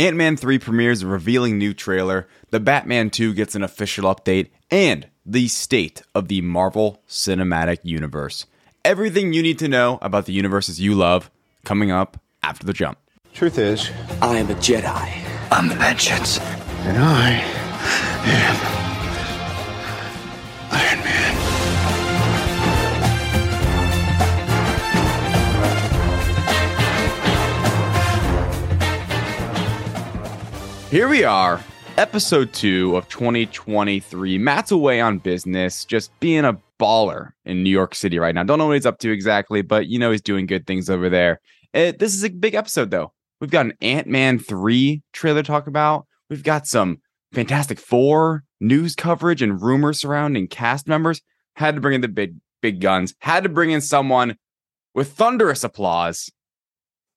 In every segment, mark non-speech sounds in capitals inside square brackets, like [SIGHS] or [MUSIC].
Ant Man 3 premieres a revealing new trailer, The Batman 2 gets an official update, and the state of the Marvel Cinematic Universe. Everything you need to know about the universes you love coming up after the jump. Truth is, I am a Jedi. I'm the vengeance. and I am Here we are, episode two of 2023. Matt's away on business, just being a baller in New York City right now. Don't know what he's up to exactly, but you know he's doing good things over there. It, this is a big episode, though. We've got an Ant Man 3 trailer to talk about. We've got some Fantastic Four news coverage and rumors surrounding cast members. Had to bring in the big, big guns. Had to bring in someone with thunderous applause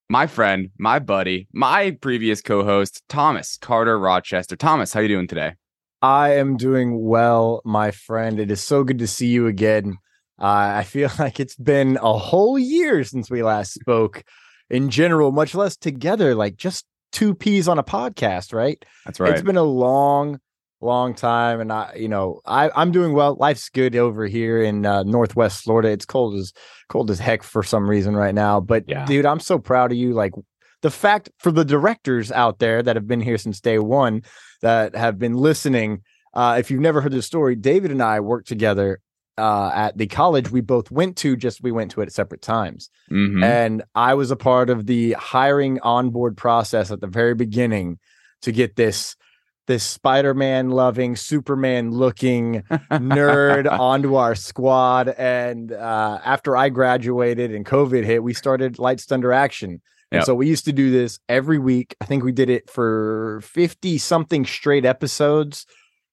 my friend, my buddy, my previous co-host, Thomas Carter Rochester. Thomas, how you doing today? I am doing well, my friend. It is so good to see you again. Uh, I feel [LAUGHS] like it's been a whole year since we last spoke in general, much less together, like just two peas on a podcast, right? That's right. It's been a long, long time. And I, you know, I, I'm doing well. Life's good over here in uh, Northwest Florida. It's cold as cold as heck for some reason right now. But Yeah. dude, I'm so proud of you. Like the fact for the directors out there that have been here since day one that have been listening. Uh, if you've never heard the story, David and I worked together uh, at the college we both went to, just we went to it at separate times. Mhm. And I was a part of the hiring onboard process at the very beginning to get this this Spider-Man loving, Superman looking nerd [LAUGHS] onto our squad. And uh, after I graduated and COVID hit, we started Lights Thunder Action. And Yep. so we used to do this every week. I think we did it for 50 something straight episodes.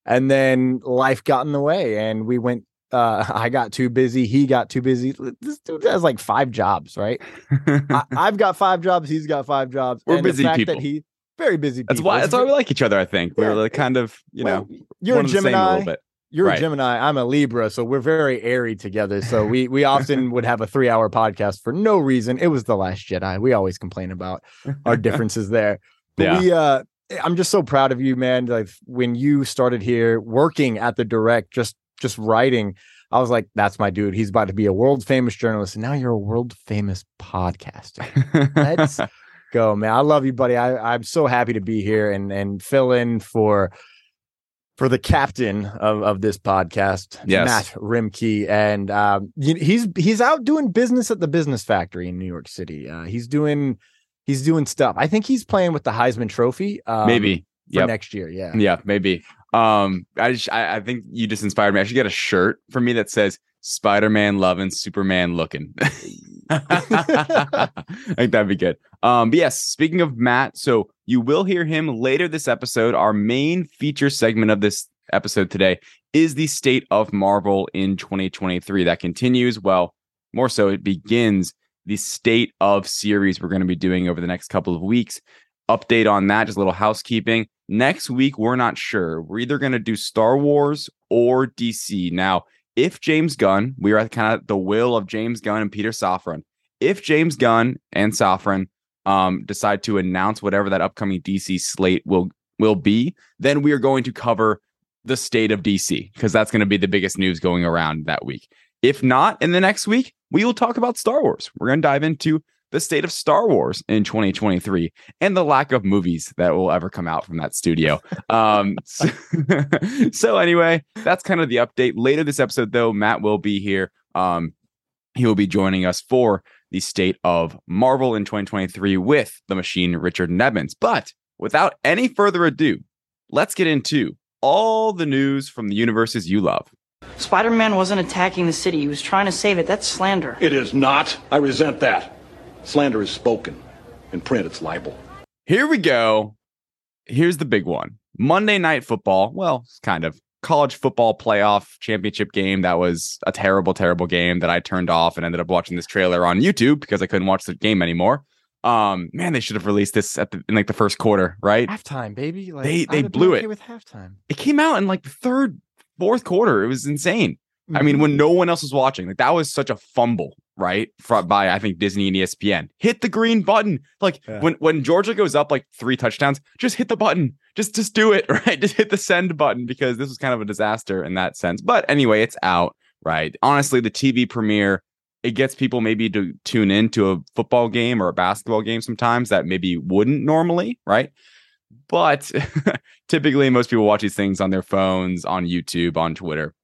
And then life got in the way and we went uh [LAUGHS] I got too busy, he got too busy. This dude has like five jobs, right? [LAUGHS] I, I've got five jobs, he's got five jobs. We're and the busy fact people. That he very busy. that's why. That's why we like each other. I think we're like kind of, you well, know, you're a same a Gemini. little bit. You're Right. a Gemini. I'm a Libra, so we're very airy together. So we we [LAUGHS] often would have a three hour podcast for no reason. It was the Last Jedi. We always complain about our [LAUGHS] differences there. But Yeah. we uh I'm just so proud of you, man. Like when you started here working at the direct, just just writing, I was like, that's my dude. He's about to be a world famous journalist. And now you're a world famous podcaster. Let's [LAUGHS] go, man. I love you, buddy. I, I'm so happy to be here and and fill in for for the captain of, of this podcast, Yes. Matt Roembke, and um, he's he's out doing business at the Business Factory in New York City. Uh, he's doing he's doing stuff. I think he's playing with the Heisman Trophy. Um, maybe. for Yep. next year. Yeah, Yeah, maybe. Um, I, just, I I think you just inspired me. I should get a shirt for me that says Spider-Man loving, Superman looking. [LAUGHS] I think that'd be good. Um, but yes, speaking of Matt, so you will hear him later this episode. Our main feature segment of this episode today is the state of Marvel in 2023. That continues. Well, more so, it begins the state of series we're going to be doing over the next couple of weeks. Update on that, just a little housekeeping. Next week, we're not sure. We're either going to do Star Wars or DC. Now, if James Gunn, we are at kind of the will of James Gunn and Peter Safran. If James Gunn and Safran um, decide to announce whatever that upcoming DC slate will will be, then we are going to cover the state of DC because that's going to be the biggest news going around that week. If not, in the next week, we will talk about Star Wars. We're going to dive into the state of Star Wars in 2023 and the lack of movies that will ever come out from that studio. [LAUGHS] Um, so, [LAUGHS] so anyway, that's kind of the update. Later this episode, though, Matt will be here. Um, he will be joining us for the state of Marvel in 2023 with the machine Richard Nevins. But without any further ado, let's get into all the news from the universes you love. Spider Man wasn't attacking the city, he was trying to save it. That's slander. It is not. I resent that. Slander is spoken. In print, it's libel. Here we go. Here's the big one Monday Night Football. Well, it's kind of college football playoff championship game. That was a terrible, terrible game that I turned off and ended up watching this trailer on YouTube because I couldn't watch the game anymore. Um, man, they should have released this at the in like the first quarter, right? halftime, baby. Like, They- they blew okay it. with halftime. It came out in like the third, fourth quarter. It was insane. I mean, when no one else was watching, like that was such a fumble, right? From by I think Disney and ESPN. Hit the green button. Like Yeah. when when Georgia goes up like three touchdowns, just hit the button. Just just do it, [LAUGHS] right? Just hit the send button because this was kind of a disaster in that sense. But anyway, it's out, right? Honestly, the TV premiere it gets people maybe to tune into a football game or a basketball game sometimes that maybe wouldn't normally, right? But [LAUGHS] typically, most people watch these things on their phones, on YouTube, on Twitter.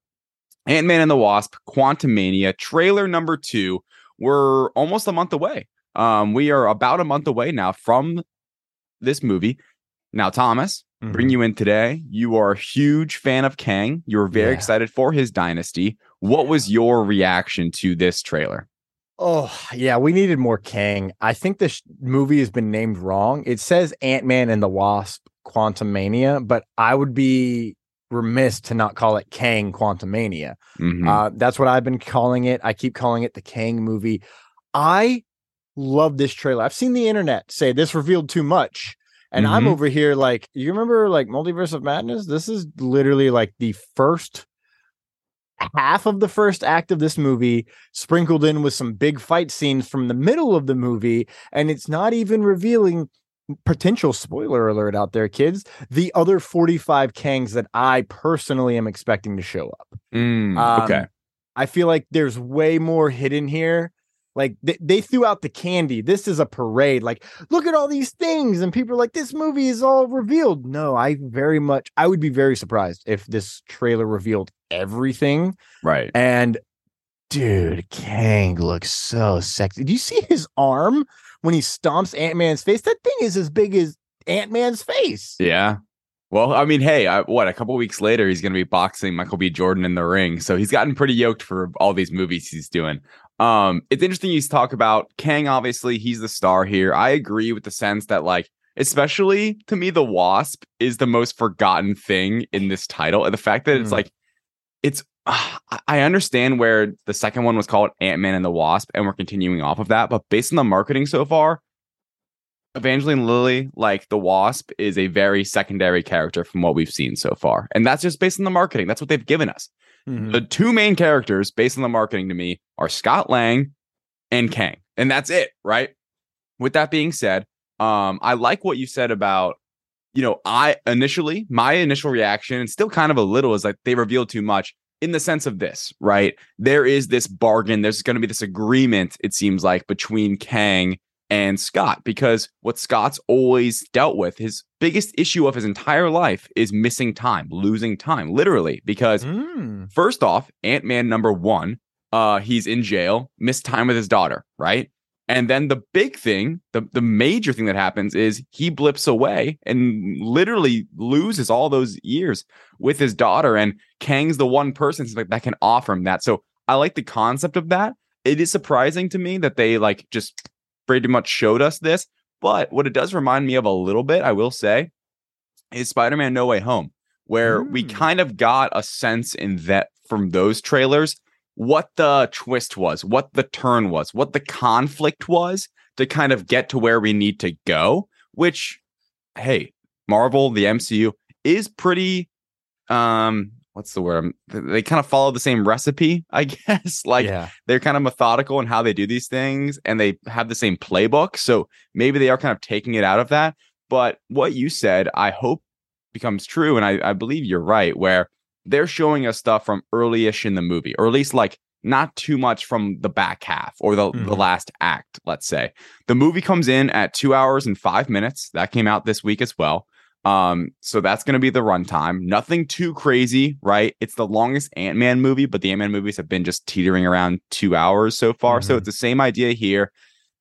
Ant Man and the Wasp, Quantumania, trailer number two. We're almost a month away. Um, we are about a month away now from this movie. Now, Thomas, Mm-hmm. bring you in today. You are a huge fan of Kang. You were very Yeah. excited for his dynasty. What was your reaction to this trailer? Oh, yeah, we needed more Kang. I think this movie has been named wrong. It says Ant Man and the Wasp Quantum Mania, but I would be remiss to not call it Kang Quantum Mania. Mhm. Uh, that's what I've been calling it. I keep calling it the Kang movie. I love this trailer. I've seen the internet say this revealed too much. And I'm Mhm. over here like, you remember like Multiverse of Madness? This is literally like the first half of the first act of this movie, sprinkled in with some big fight scenes from the middle of the movie. And it's not even revealing potential spoiler alert out there, kids. The other 45 Kangs that I personally am expecting to show up. Mm, Um, okay. I feel like there's way more hidden here. Like they, they threw out the candy. This is a parade. Like, look at all these things. And people are like, this movie is all revealed. No, I very much, I would be very surprised if this trailer revealed everything. Right. And dude, Kang looks so sexy. Do you see his arm when he stomps Ant Man's face? That thing is as big as Ant Man's face. Yeah. Well, I mean, hey, I, what a couple weeks later, he's going to be boxing Michael B. Jordan in the ring. So he's gotten pretty yoked for all these movies he's doing. Um, it's interesting you talk about Kang. Obviously, he's the star here. I agree with the sense that, like, especially to me, the Wasp is the most forgotten thing in this title, and the fact that it's Mm. like, it's. I I understand where the second one was called Ant Man and the Wasp, and we're continuing off of that. But based on the marketing so far, Evangeline Lilly, like the Wasp, is a very secondary character from what we've seen so far. And that's just based on the marketing. That's what they've given us. Mhm. The two main characters, based on the marketing to me, are Scott Lang and Kang. And that's it, right? With that being said, um, I like what you said about, you know, I initially, my initial reaction, and still kind of a little, is like they revealed too much in the sense of this, right? There is this bargain, there's going to be this agreement, it seems like, between Kang and Scott because what Scott's always dealt with, his biggest issue of his entire life is missing time, losing time, literally. Because Mm. first off, Ant Man number one, uh, he's in jail, missed time with his daughter, right? And then the big thing, the, the major thing that happens is he blips away and literally loses all those years with his daughter. And Kang's the one person like that can offer him that. So I like the concept of that. It is surprising to me that they like just pretty much showed us this. But what it does remind me of a little bit, I will say, is Spider-Man No Way Home, where we Mm. kind of got a sense in that from those trailers what the twist was, what the turn was, what the conflict was to kind of get to where we need to go, which hey, Marvel, the MCU is pretty um what's the word? They kind of follow the same recipe, I [LAUGHS] guess. Like yeah. they're kind of methodical in how they do these things and they have the same playbook. So maybe they are kind of taking it out of that. But what you said, I hope becomes true. And I, I believe you're right, where they're showing us stuff from early-ish in the movie, or at least like not too much from the back half or the, the Mhm. last act, let's say. The movie comes in at two hours and five minutes. That came out this week as well. Um, so that's going to be the runtime. Nothing too crazy, right? It's the longest Ant Man movie, but the Ant Man movies have been just teetering around two hours so far. So Mhm. it's the same idea here.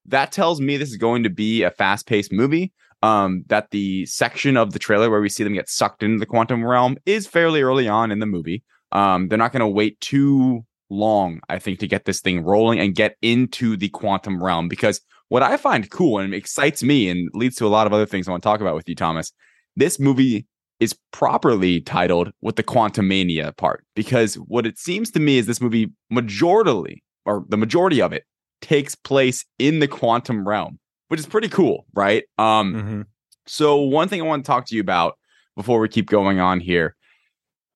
That tells me this is going to be a fast paced movie. Um, that the section of the trailer where we see them get sucked into the quantum realm is fairly early on in the movie. Um, they're not going to wait too long, I think, to get this thing rolling and get into the quantum realm. Because what I find cool and excites me and leads to a lot of other things I want to talk about with you, Thomas, this movie is properly titled with the quantum mania part because what it seems to me is this movie majorly or the majority of it takes place in the quantum realm which is pretty cool right um Mhm. so one thing i want to talk to you about before we keep going on here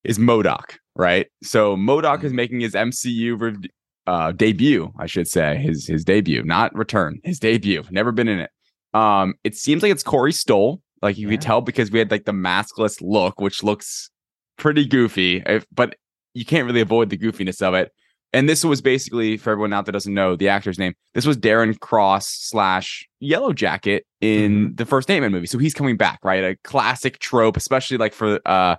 is MODOK right? So MODOK Mm-hmm. is making his MCU rev- uh, debut, I should say, his his debut, not return, his debut. Never been in it. Um, it seems like it's Corey Stoll, like you Yeah. could tell because we had like the maskless look, which looks pretty goofy, if, but you can't really avoid the goofiness of it. And this was basically for everyone out that doesn't know the actor's name. This was Darren Cross slash Yellow Jacket in the first Ant Man movie. So he's coming back, right? A classic trope, especially like for uh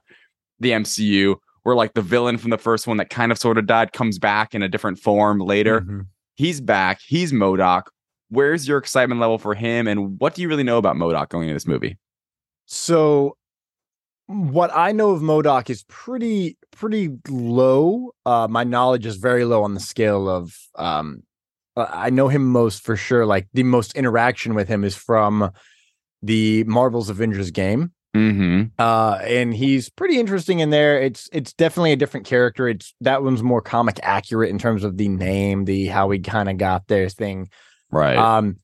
the MCU, where like the villain from the first one that kind of sort of died comes back in a different form later. Mhm. He's back. He's MODOK. Where's your excitement level for him? And what do you really know about MODOK going into this movie? So what I know of MODOK is pretty pretty low. Uh my knowledge is very low on the scale of um uh, I know him most for sure like the most interaction with him is from the Marvel's Avengers game. Mm-hmm. Uh and he's pretty interesting in there. It's it's definitely a different character. It's that one's more comic accurate in terms of the name, the how he kind of got there thing. Right. Um,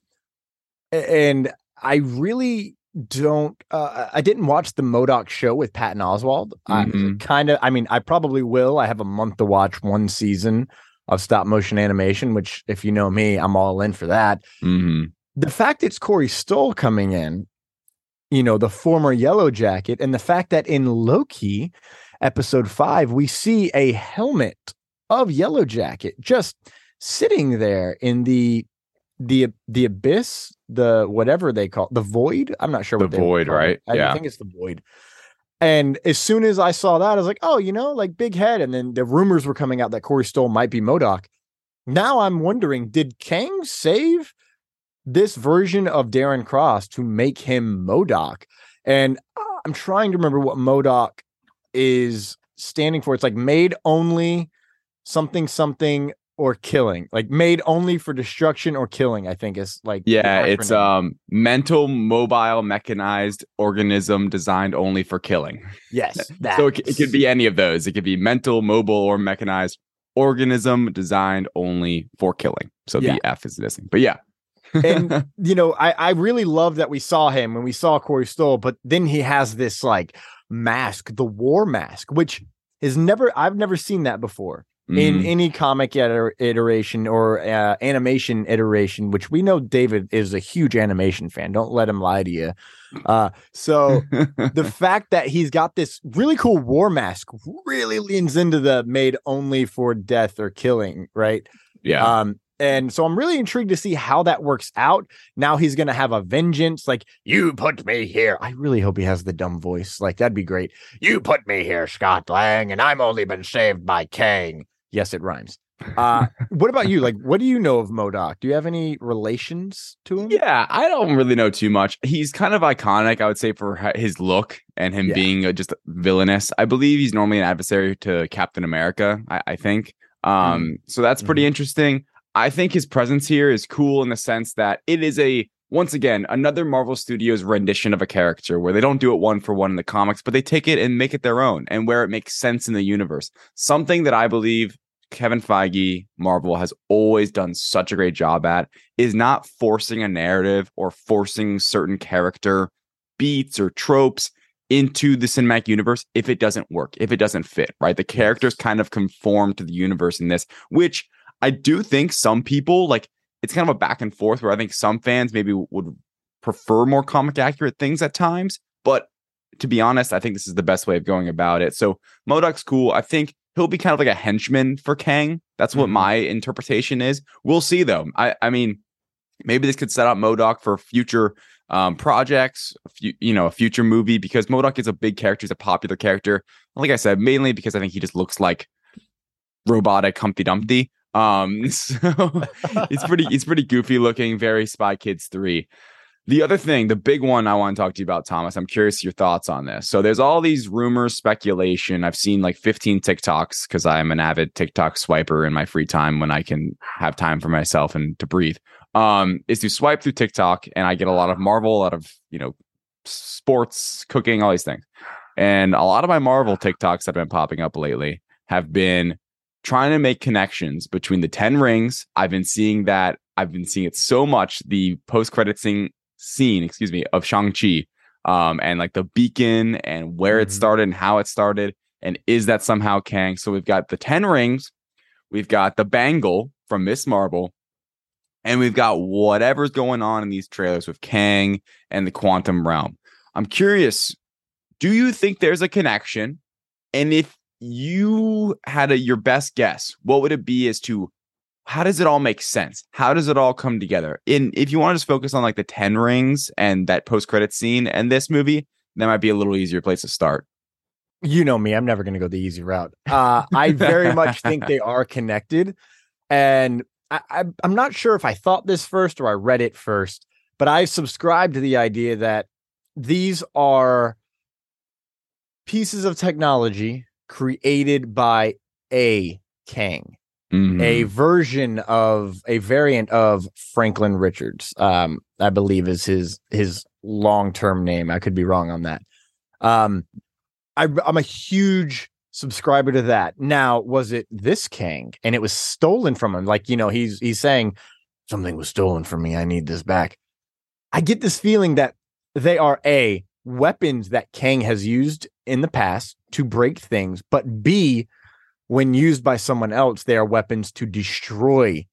and I really don't. Uh, I didn't watch the MODOK show with Patton Oswalt. I Mhm. kind of. I mean, I probably will. I have a month to watch one season of stop motion animation, which, if you know me, I'm all in for that. mm-hmm. The fact it's Corey Stoll coming in, you know, the former Yellow Jacket, and the fact that in Loki, episode five, we see a helmet of Yellow Jacket just sitting there in the the the abyss, the whatever they call it, the void. I'm not sure The what they void, right? I Yeah. think it's the void. And as soon as I saw that, I was like, oh, you know, like big head. And then the rumors were coming out that Corey Stoll might be MODOK. Now I'm wondering, did Kang save this version of Darren Cross to make him MODOK? And uh, I'm trying to remember what MODOK is standing for. It's like made only something something or killing. Like made only for destruction or killing, I think is like Yeah, it's um mental, mobile, mechanized organism designed only for killing. yes. That. [LAUGHS] So it, it could be any of those. It could be mental, mobile, or mechanized organism designed only for killing. So Yeah. the F is missing. But yeah. and [LAUGHS] you know, I I really love that we saw him when we saw Corey Stoll, but then he has this like mask, the war mask, which is never I've never seen that before in Mhm. any comic iteration or uh, animation iteration. Which we know David is a huge animation fan. Don't let him lie to you. Uh, so the [LAUGHS] fact that he's got this really cool war mask really leans into the made only for death or killing, right? yeah. Um, and so I'm really intrigued to see how that works out. Now he's gonna have a vengeance, like you put me here. I really hope he has the dumb voice. Like that'd be great. You put me here, Scott Lang, and I'm only been saved by Kang. Yes, it rhymes. Uh, [LAUGHS] what about you? Like, what do you know of MODOK? Do you have any relations to him? Yeah, I don't really know too much. He's kind of iconic, I would say, for his look and him Yeah. being uh, just villainous. I believe he's normally an adversary to Captain America. I, I think. Um, so that's pretty interesting. I think his presence here is cool in the sense that it is a once again another Marvel Studios rendition of a character where they don't do it one for one in the comics, but they take it and make it their own, and where it makes sense in the universe. Something that I believe Kevin Feige, Marvel has always done such a great job at is not forcing a narrative or forcing certain character beats or tropes into the cinematic universe if it doesn't work, if it doesn't fit, right? The characters kind of conform to the universe in this, which I do think some people like it's kind of a back and forth where I think some fans maybe would prefer more comic accurate things at times, but to be honest, I think this is the best way of going about it. So MODOK's cool. I think he'll be kind of like a henchman for Kang. That's what Mhm. my interpretation is. We'll see though. I, I mean, maybe this could set up MODOK for future um, projects, few, you know, a future movie because MODOK is a big character, he's a popular character. Like I said, mainly because I think he just looks like robotic Humpty Dumpty. Um, [LAUGHS] so it's pretty, it's pretty goofy looking, very Spy Kids three. The other thing, the big one I want to talk to you about, Thomas. I'm curious your thoughts on this. So there's all these rumors, speculation. I've seen like 15 TikToks because I'm an avid TikTok swiper in my free time when I can have time for myself and to breathe. Um, is to swipe through TikTok and I get a lot of Marvel, a lot of you know, sports, cooking, all these things. And a lot of my Marvel TikToks that have been popping up lately have been trying to make connections between the 10 rings. I've been seeing that. I've been seeing it so much. The post credit scene, scene, excuse me, of Shang-Chi um, and like the beacon and where it Mhm. started and how it started. And is that somehow Kang? So we've got the 10 rings, we've got the bangle from Ms. Marvel, and we've got whatever's going on in these trailers with Kang and the quantum realm. I'm curious, do you think there's a connection? And if you had a your best guess, what would it be as to how does it all make sense? How does it all come together? In if you want to just focus on like the 10 rings and that post-credit scene and this movie, that might be a little easier place to start. You know me, I'm never going to go the easy route. Uh, I very much think they are connected. And I, I, I'm not sure if I thought this first or I read it first, but I subscribe to the idea that these are pieces of technology created by a Kang, a Mhm. version of a variant of Franklin Richards. Um, I believe is his his long term name. I could be wrong on that. Um, I, I'm a huge subscriber to that. Now, was it this Kang and it was stolen from him? Like you know, he's he's saying something was stolen from me. I need this back. I get this feeling that they are a weapons that Kang has used in the past to break things, but B, when used by someone else, they are weapons to destroy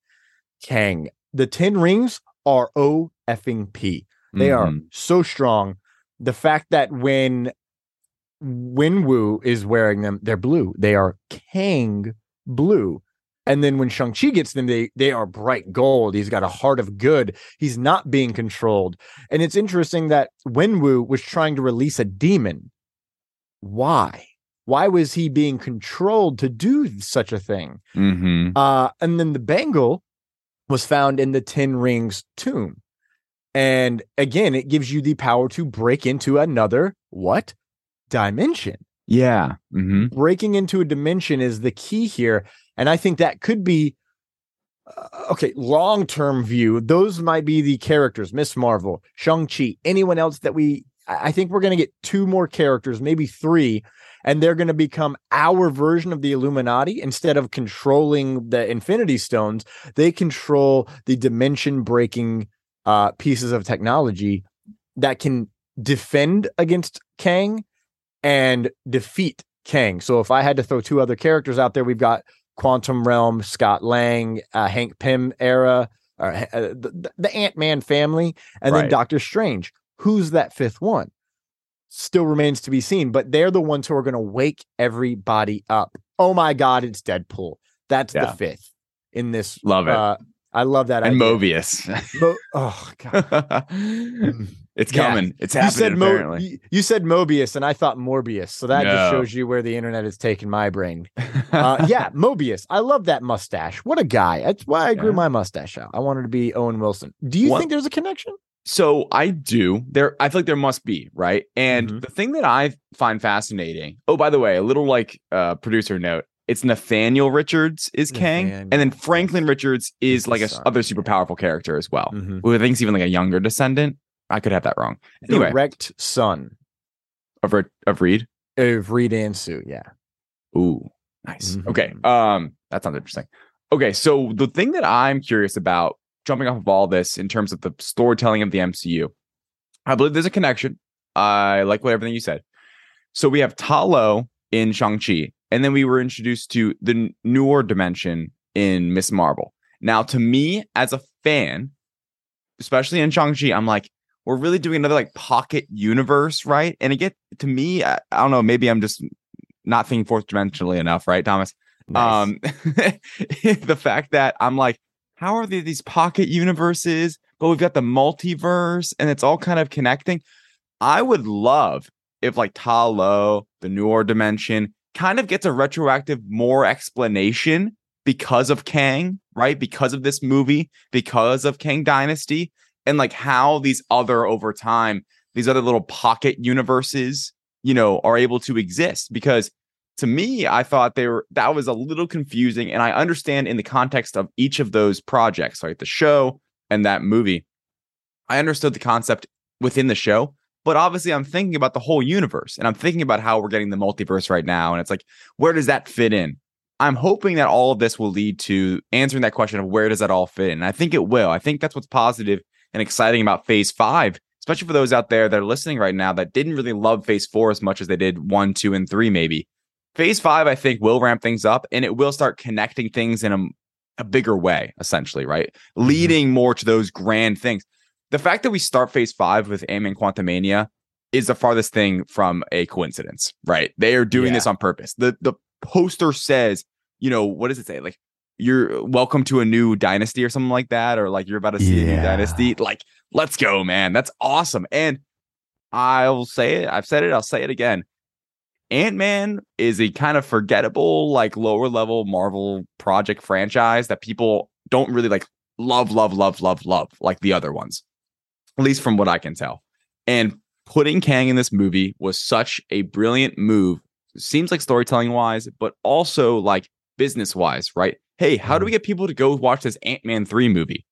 Kang. The Ten Rings are O effing P. They are Mhm. so strong. The fact that when Wenwu is wearing them, they're blue. They are Kang blue. And then when Shang-Chi gets them, they they are bright gold. He's got a heart of good. He's not being controlled. And it's interesting that Wenwu was trying to release a demon. Why? Why was he being controlled to do such a thing? Mhm. Uh, and then the bangle was found in the Ten Rings tomb. And again, it gives you the power to break into another what? Dimension. Yeah. hmm Breaking into a dimension is the key here. And I think that could be uh, okay, long term view. Those might be the characters Ms. Marvel, Shang-Chi, anyone else that we, I think we're going to get two more characters, maybe three, and they're going to become our version of the Illuminati instead of controlling the Infinity Stones. They control the dimension breaking uh, pieces of technology that can defend against Kang and defeat Kang. So if I had to throw two other characters out there, we've got Quantum Realm, Scott Lang, uh, Hank Pym era, or, uh, the, the Ant Man family, and then Doctor Strange. Who's that fifth one? Still remains to be seen, but they're the ones who are going to wake everybody up. Oh my God, it's Deadpool. That's Yeah. the fifth in this. Love it. Uh, I love that. and idea. Mobius. Mo- oh God. [LAUGHS] it's Yeah. coming. It's You happening. said, Mo- apparently. you, you said Mobius, and I thought Morbius. So that just shows you where the internet has taken my brain. [LAUGHS] Uh, yeah, Mobius. I love that mustache. What a guy. That's why I grew Yeah. my mustache out. I wanted to be Owen Wilson. Do you What- think there's a connection? So I do. There, I feel like there must be, right? And Mhm. the thing that I find fascinating. Oh, by the way, a little like uh producer note. It's Nathaniel Richards is Kang, and then Franklin. Richards is like a son, other super powerful character as well. Mhm. Who I think is even like a younger descendant. I could have that wrong. Anyway, Direct son of, of Reed. of Reed and Sue. Yeah. Ooh, nice. Mhm. Okay. Um, that sounds interesting. Okay, so the thing that I'm curious about, jumping off of all this in terms of the storytelling of the MCU, I believe there's a connection. I like what everything you said. So we have Ta Lo in Shang-Chi, and then we were introduced to the Noor dimension in Ms. Marvel. Now, to me, as a fan, especially in Shang-Chi, I'm like, we're really doing another like pocket universe, right? And it get to me, I, I don't know, maybe I'm just not thinking fourth dimensionally enough, right, Thomas? Nice. Um, [LAUGHS] the fact that I'm like, how are there these pocket universes? But we've got the multiverse and it's all kind of connecting. I would love if like Ta Lo, the Noor dimension, kind of gets a retroactive more explanation because of Kang, right? Because of this movie, because of Kang Dynasty, and like how these other over time, these other little pocket universes, you know, are able to exist. Because to me, I thought they were that was a little confusing. And I understand in the context of each of those projects, right? The show and that movie, I understood the concept within the show. But obviously, I'm thinking about the whole universe and I'm thinking about how we're getting the multiverse right now. And it's like, where does that fit in? I'm hoping that all of this will lead to answering that question of where does that all fit in. And I think it will. I think that's what's positive and exciting about phase five, especially for those out there that are listening right now that didn't really love phase four as much as they did one, two, and three, maybe. Phase five, I think, will ramp things up and it will start connecting things in a, a bigger way, essentially, right? Mm-hmm. Leading more to those grand things. The fact that we start phase five with Ant-Man Quantumania is the farthest thing from a coincidence, right? They are doing Yeah. this on purpose. The the poster says, you know, what does it say? Like you're welcome to a new dynasty or something like that, or like you're about to see a new dynasty. Like, let's go, man. That's awesome. And I'll say it, I've said it, I'll say it again. Ant-Man is a kind of forgettable, like lower level Marvel project franchise that people don't really like love, love, love, love, love like the other ones. At least from what I can tell. And putting Kang in this movie was such a brilliant move. Seems like storytelling wise, but also like business wise, right? Hey, how do we mm-hmm. get people to go watch this Ant-Man 3 movie?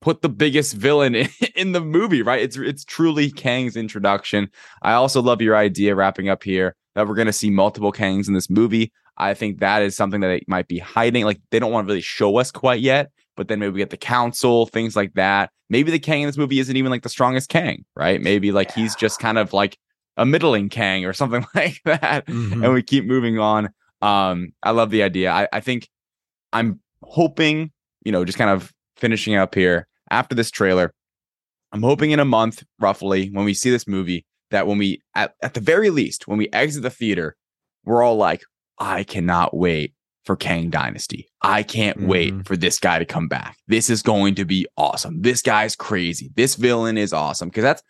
Put the biggest villain in, [LAUGHS] in the movie, right? It's it's truly Kang's introduction. I also love your idea wrapping up here that we're going to see multiple Kangs in this movie. I think that is something that they might be hiding. Like they don't want to really show us quite yet, but then maybe we get the council, things like that. Maybe the Kang in this movie isn't even like the strongest Kang, right? Maybe like he's just kind of like a middling Kang or something [LAUGHS] like that. Mhm. And we keep moving on. Um, I love the idea. I, I think I'm hoping, you know, just kind of finishing up here after this trailer. I'm hoping in a month, roughly, when we see this movie, that when we, at, at the very least, when we exit the theater, we're all like, I cannot wait for Kang Dynasty. I can't wait Mhm. for this guy to come back. This is going to be awesome. This guy's crazy. This villain is awesome. Because that's,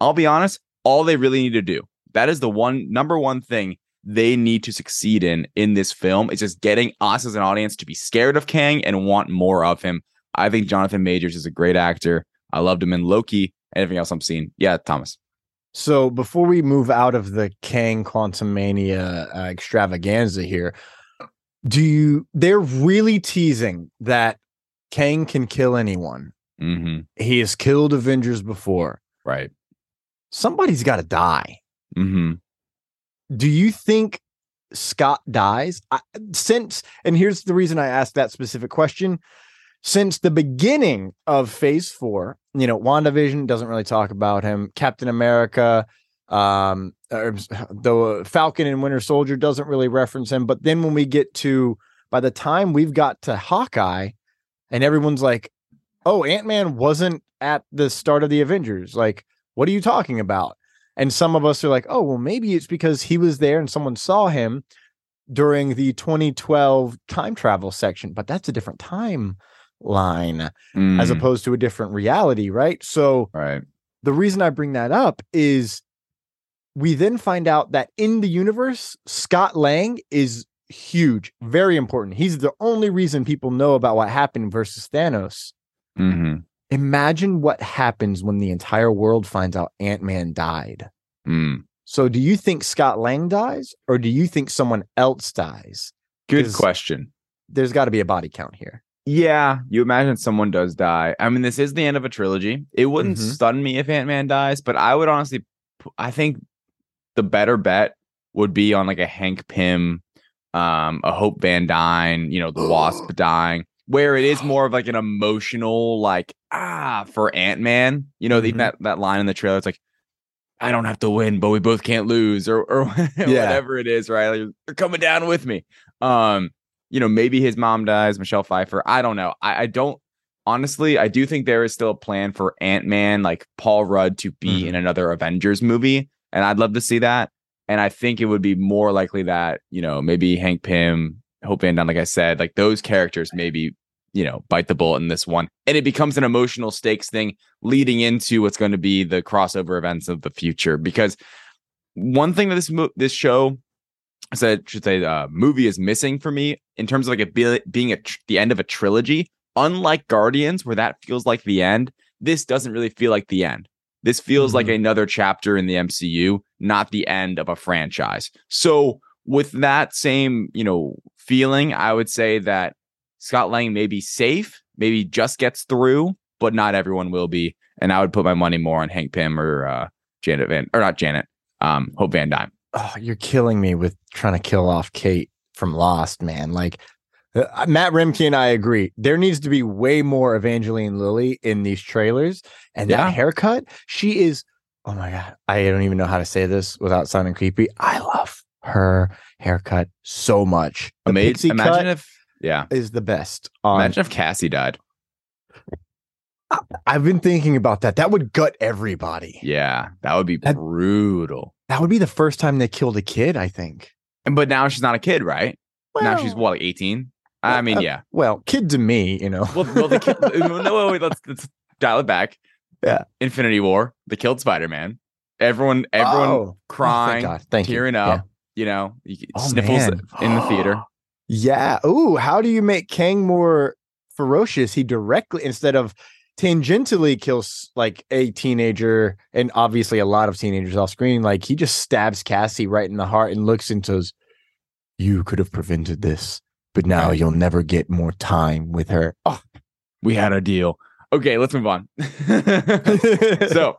I'll be honest, all they really need to do. That is the one number one thing they need to succeed in in this film is just getting us as an audience to be scared of Kang and want more of him. I think Jonathan Majors is a great actor. I loved him in Loki. Anything else I'm seeing? Yeah, Thomas. So before we move out of the Kang Quantum Mania uh, extravaganza here, do you? They're really teasing that Kang can kill anyone. Mm-hmm. He has killed Avengers before. Right. Somebody's got to die. Mm-hmm. Do you think Scott dies? I, since, and here's the reason I asked that specific question. Since the beginning of phase four, you know, WandaVision doesn't really talk about him. Captain America, um, the Falcon and Winter Soldier doesn't really reference him. But then when we get to, by the time we've got to Hawkeye, and everyone's like, oh, Ant Man wasn't at the start of the Avengers. Like, what are you talking about? And some of us are like, oh, well, maybe it's because he was there and someone saw him during the 2012 time travel section, but that's a different timeline as Mm, opposed to a different reality, right? So right. the reason I bring that up is we then find out that in the universe, Scott Lang is huge, very important. He's the only reason people know about what happened versus Thanos. Mm-hmm. Imagine what happens when the entire world finds out Ant Man died. Mm. So, do you think Scott Lang dies or do you think someone else dies? Good question. There's got to be a body count here. Yeah, you imagine someone does die. I mean, this is the end of a trilogy. It wouldn't Mhm. stun me if Ant Man dies, but I would honestly, I think the better bet would be on like a Hank Pym, um, a Hope Van Dyne, you know, the Wasp [GASPS] dying, where it is more of like an emotional, like ah, for Ant Man. You know, the, Mhm. that that line in the trailer. It's like, I don't have to win, but we both can't lose, or or [LAUGHS] whatever it is, right? Like, you're coming down with me. Um, you know, maybe his mom dies, Michelle Pfeiffer. I don't know. I, I don't honestly, I do think there is still a plan for Ant Man, like Paul Rudd, to be Mhm. in another Avengers movie. And I'd love to see that. And I think it would be more likely that, you know, maybe Hank Pym, Hope Van Dyne, like I said, like those characters maybe, you know, bite the bullet in this one. And it becomes an emotional stakes thing leading into what's going to be the crossover events of the future. Because one thing that this mo- this show I said should say uh, movie is missing for me in terms of like it be, being a tr- the end of a trilogy. Unlike Guardians, where that feels like the end, this doesn't really feel like the end. This feels like another chapter in the MCU, not the end of a franchise. So with that same you know feeling, I would say that Scott Lang may be safe, maybe just gets through, but not everyone will be. And I would put my money more on Hank Pym or uh, Janet Van or not Janet, um, Hope Van Dyne. Oh, you're killing me with trying to kill off Kate from Lost, man. Like uh, Matt Roembke and I agree. There needs to be way more Evangeline Lilly in these trailers. And Yeah. that haircut, she is. Oh my god, I don't even know how to say this without sounding creepy. I love her haircut so much. The Ama- pixie imagine cut if yeah. is the best. on- Imagine if Cassie died. I've been thinking about that. That would gut everybody. Yeah, that would be That- brutal. That would be the first time they killed a kid, I think. And but now she's not a kid, right? now she's Well, what, like 18? I mean, uh, yeah. Well, kid to me, you know. Well, well the kid, [LAUGHS] no, wait, let's let's dial it back. Yeah. Infinity War, they killed Spider-Man. Everyone, everyone Oh, thank crying, God. Thank you. tearing Yeah. up. You know, you, Oh, sniffles man. in the theater. [GASPS] Yeah. Ooh, how do you make Kang more ferocious? He directly instead of tangentially kills like a teenager and obviously a lot of teenagers off screen. Like he just stabs Cassie right in the heart and looks and says, "You could have prevented this, but now you'll never get more time with her." Oh, We had a deal. Okay, let's move on. [LAUGHS] so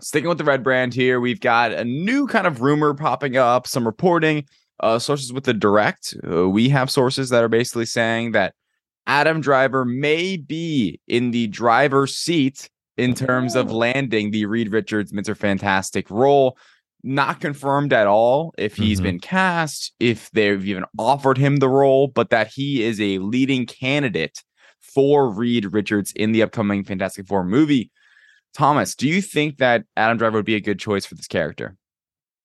sticking with the red brand here we've got a new kind of rumor popping up some reporting uh sources with the direct uh, we have sources that are basically saying that adam driver may be in the driver's seat in terms of landing the reed richards mr fantastic role not confirmed at all if he's Mhm. been cast if they've even offered him the role but that he is a leading candidate for reed richards in the upcoming fantastic four movie Thomas, do you think that Adam Driver would be a good choice for this character?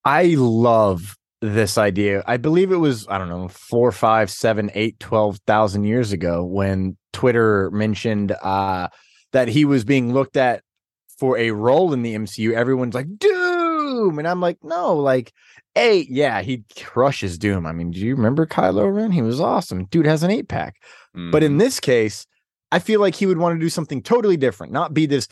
I love this idea. I believe it was, I don't know, four, five, seven, eight, twelve thousand years ago when Twitter mentioned uh, that he was being looked at for a role in the MCU. Everyone's like, Doom. And I'm like, no, like, A, yeah, he crushes Doom. I mean, do you remember Kylo Ren? He was awesome. Dude has an eight pack. But Mm. in this case, I feel like he would want to do something totally different, not be this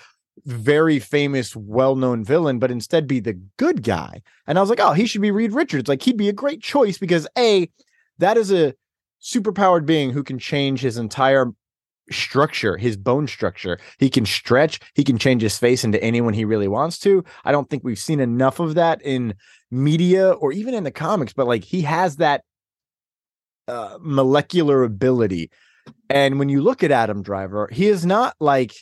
very famous, well-known villain, but instead be the good guy. And I was like, oh, he should be Reed Richards. Like he'd be a great choice because a that is a superpowered being who can change his entire structure, his bone structure. He can stretch, he can change his face into anyone he really wants to. I don't think we've seen enough of that in media or even in the comics, but like he has that uh, molecular ability. And when you look at Adam Driver, he is not like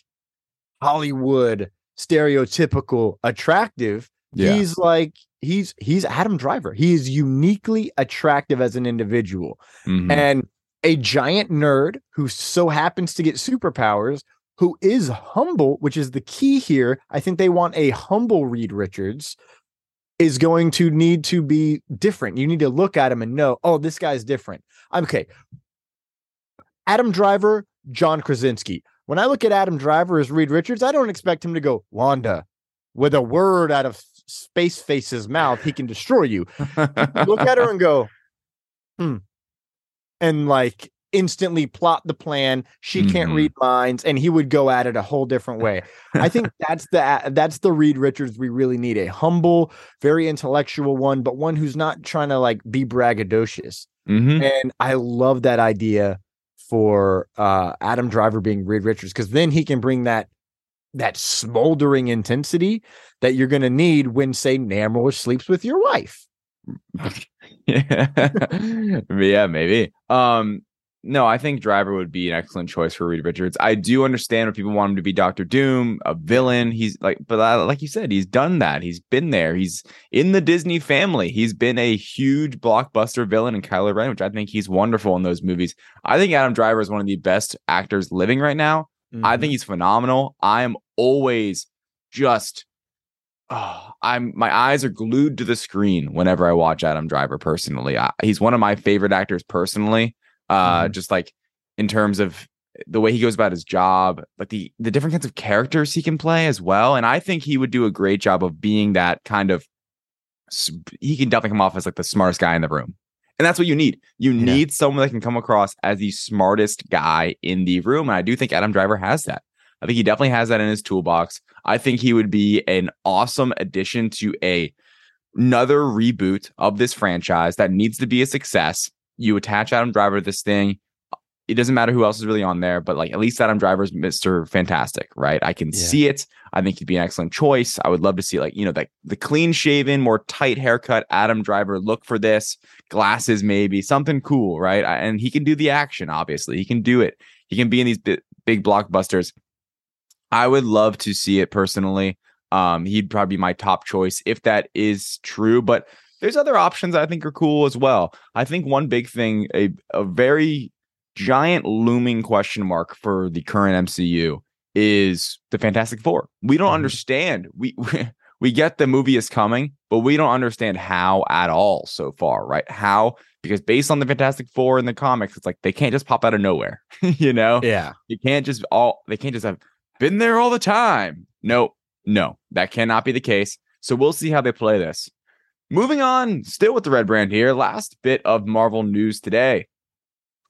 Hollywood stereotypical attractive. Yeah. He's like he's he's Adam Driver. He is uniquely attractive as an individual Mhm. and a giant nerd who so happens to get superpowers who is humble, which is the key here. I think they want a humble Reed Richards is going to need to be different. You need to look at him and know, oh, this guy's different. I'm okay. Adam Driver, John Krasinski. When I look at Adam Driver as Reed Richards, I don't expect him to go, Wanda, with a word out of Space Face's mouth, he can destroy you. [LAUGHS] Look at her and go, hmm. And like instantly plot the plan. She can't Mhm. read minds, and he would go at it a whole different way. I think [LAUGHS] that's the that's the Reed Richards we really need. A humble, very intellectual one, but one who's not trying to like be braggadocious. Mhm. And I love that idea for uh Adam Driver being Reed Richards because then he can bring that that smoldering intensity that you're going to need when say Namor sleeps with your wife. yeah. [LAUGHS] yeah, maybe. Um, no, I think Driver would be an excellent choice for Reed Richards. I do understand if people want him to be Doctor Doom, a villain. He's like, but uh, like you said, he's done that. He's been there. He's in the Disney family. He's been a huge blockbuster villain in Kylo Ren, which I think he's wonderful in those movies. I think Adam Driver is one of the best actors living right now. I think he's phenomenal. I am always just oh, I'm my eyes are glued to the screen whenever I watch Adam Driver personally. I, he's one of my favorite actors personally. Uh Mhm. just like in terms of the way he goes about his job, like the the different kinds of characters he can play as well. And I think he would do a great job of being that kind of he can definitely come off as like the smartest guy in the room. And that's what you need. You Yeah. need someone that can come across as the smartest guy in the room. And I do think Adam Driver has that. I think he definitely has that in his toolbox. I think he would be an awesome addition to a another reboot of this franchise that needs to be a success. You attach Adam Driver to this thing. It doesn't matter who else is really on there, but like at least Adam Driver's Mr. Fantastic, right? I can Yeah. see it. I think he'd be an excellent choice. I would love to see like, you know, like the clean shaven, more tight haircut Adam Driver look for this, glasses maybe, something cool, right? And he can do the action, obviously. He can do it. He can be in these bi- big blockbusters. I would love to see it personally. Um, he'd probably be my top choice if that is true. But there's other options I think are cool as well. I think one big thing, a a very giant looming question mark for the current MCU is the Fantastic Four. We don't Mhm. understand. We, [LAUGHS] we we get the movie is coming, but we don't understand how at all so far, right? How because based on the Fantastic Four in the comics, it's like they can't just pop out of nowhere, [LAUGHS] you know? Yeah. You can't just all they can't just have been there all the time. No, no, that cannot be the case. So we'll see how they play this. Moving on, still with the red brand here. Last bit of Marvel news today.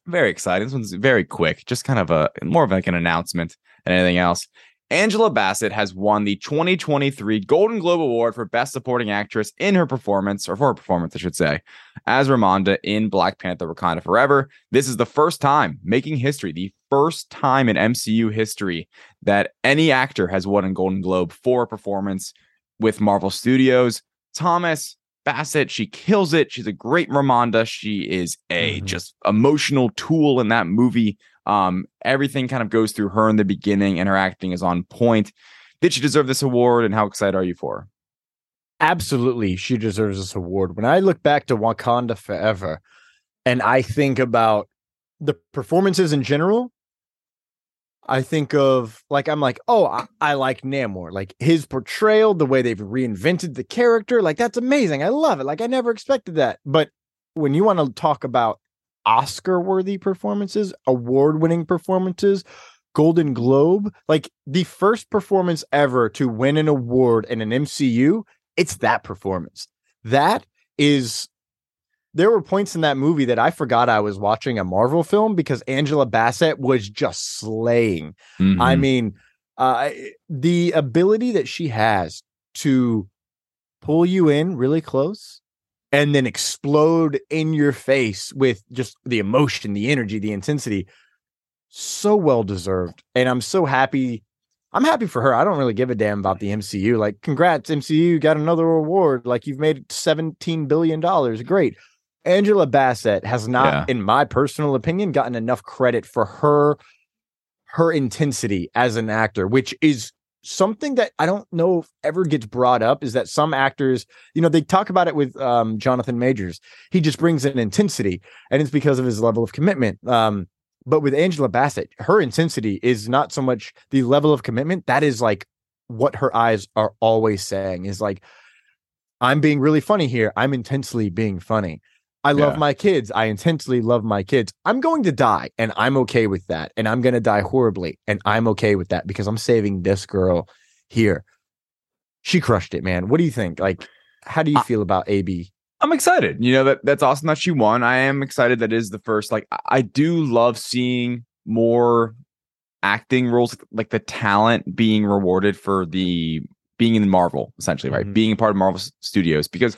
Very exciting. This one's very quick, just kind of a more of like an announcement than anything else. Angela Bassett has won the 2023 Golden Globe Award for Best Supporting Actress in her performance, or for her performance, I should say, as Ramonda in Black Panther Wakanda Forever. This is the first time making history, the first time in MCU history that any actor has won a Golden Globe for a performance with Marvel Studios. Thomas Bassett, she kills it. She's a great Ramonda. She is a Mhm. just emotional tool in that movie. Um, everything kind of goes through her in the beginning, and her acting is on point. Did she deserve this award? And how excited are you for? her? absolutely she deserves this award. When I look back to Wakanda Forever and I think about the performances in general, I think of like I'm like, oh, I, I like Namor, like his portrayal, the way they've reinvented the character, like that's amazing. I love it. Like I never expected that. But when you want to talk about Oscar-worthy performances, award-winning performances, Golden Globe, like the first performance ever to win an award in an MCU, it's that performance. That is there were points in that movie that I forgot I was watching a Marvel film because Angela Bassett was just slaying. I Mhm. mean, uh, the ability that she has to pull you in really close and then explode in your face with just the emotion, the energy, the intensity. So well deserved. And I'm so happy. I'm happy for her. I don't really give a damn about the MCU. Like, congrats, MCU, you got another award. Like, you've made $17 billion. Great. Angela Bassett has not, Yeah. in my personal opinion, gotten enough credit for her her intensity as an actor, which is something that I don't know if ever gets brought up. Is that some actors, you know, they talk about it with um, Jonathan Majors. He just brings an intensity, and it's because of his level of commitment. Um, but with Angela Bassett, her intensity is not so much the level of commitment. That is like what her eyes are always saying is like, I'm being really funny here. I'm intensely being funny. I love Yeah. my kids. I intensely love my kids. I'm going to die and I'm okay with that. And I'm going to die horribly and I'm okay with that because I'm saving this girl here. She crushed it, man. What do you think? Like, how do you I- feel about AB? I'm excited. You know that that's awesome that she won. I am excited that is the first. Like I- I do love seeing more acting roles, like the talent being rewarded for the being in Marvel, essentially, right? Mhm. Being a part of Marvel Studios because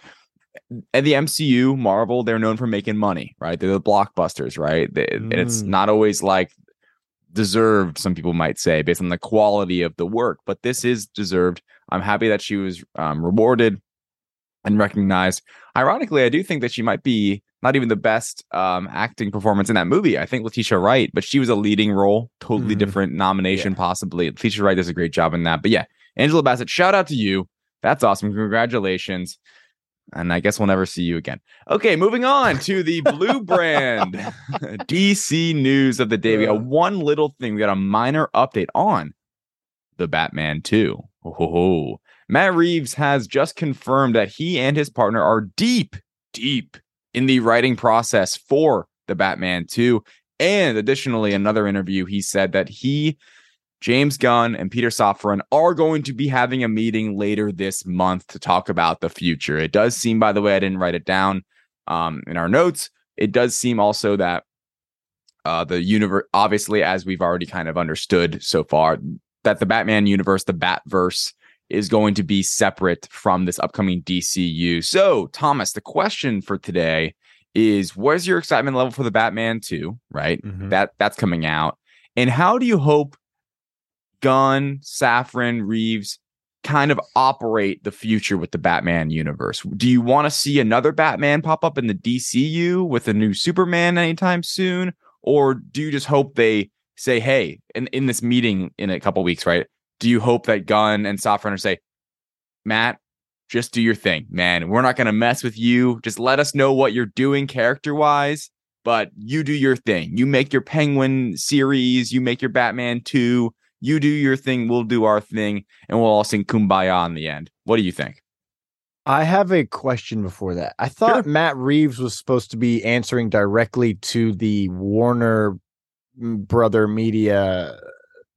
at the MCU, Marvel, they're known for making money, right? They're the blockbusters, right? They, And it's Mm. not always like deserved, some people might say, based on the quality of the work, but this is deserved. I'm happy that she was um, rewarded and recognized. Ironically, I do think that she might be not even the best um, acting performance in that movie. I think Letitia Wright, but she was a leading role, totally Mhm. different nomination, possibly. Letitia Wright does a great job in that. But yeah, Angela Bassett, shout out to you. That's awesome. Congratulations. And I guess we'll never see you again. Okay, moving on to the blue [LAUGHS] brand [LAUGHS] DC news of the day. We got one little thing. We got a minor update on the Batman 2. Oh. Matt Reeves has just confirmed that he and his partner are deep, deep in the writing process for the Batman 2. And additionally, another interview, he said that he, James Gunn, and Peter Safran are going to be having a meeting later this month to talk about the future. It does seem, by the way, I didn't write it down um, in our notes. It does seem also that uh, the universe, obviously, as we've already kind of understood so far, that the Batman universe, the Batverse, is going to be separate from this upcoming DCU. So, Thomas, the question for today is what is your excitement level for the Batman 2, right? Mhm. That that's coming out. And how do you hope Gunn, Safran, Reeves kind of operate the future with the Batman universe? Do you want to see another Batman pop up in the DCU with a new Superman anytime soon? Or do you just hope they say, hey, in, in this meeting in a couple weeks, right? Do you hope that Gunn and Safran are say, Matt, just do your thing, man. We're not going to mess with you. Just let us know what you're doing character wise, but you do your thing. You make your Penguin series, you make your Batman 2, you do your thing, we'll do our thing, and we'll all sing Kumbaya in the end. What do you think? I have a question before that. I thought Sure. Matt Reeves was supposed to be answering directly to the Warner mm, Brother Media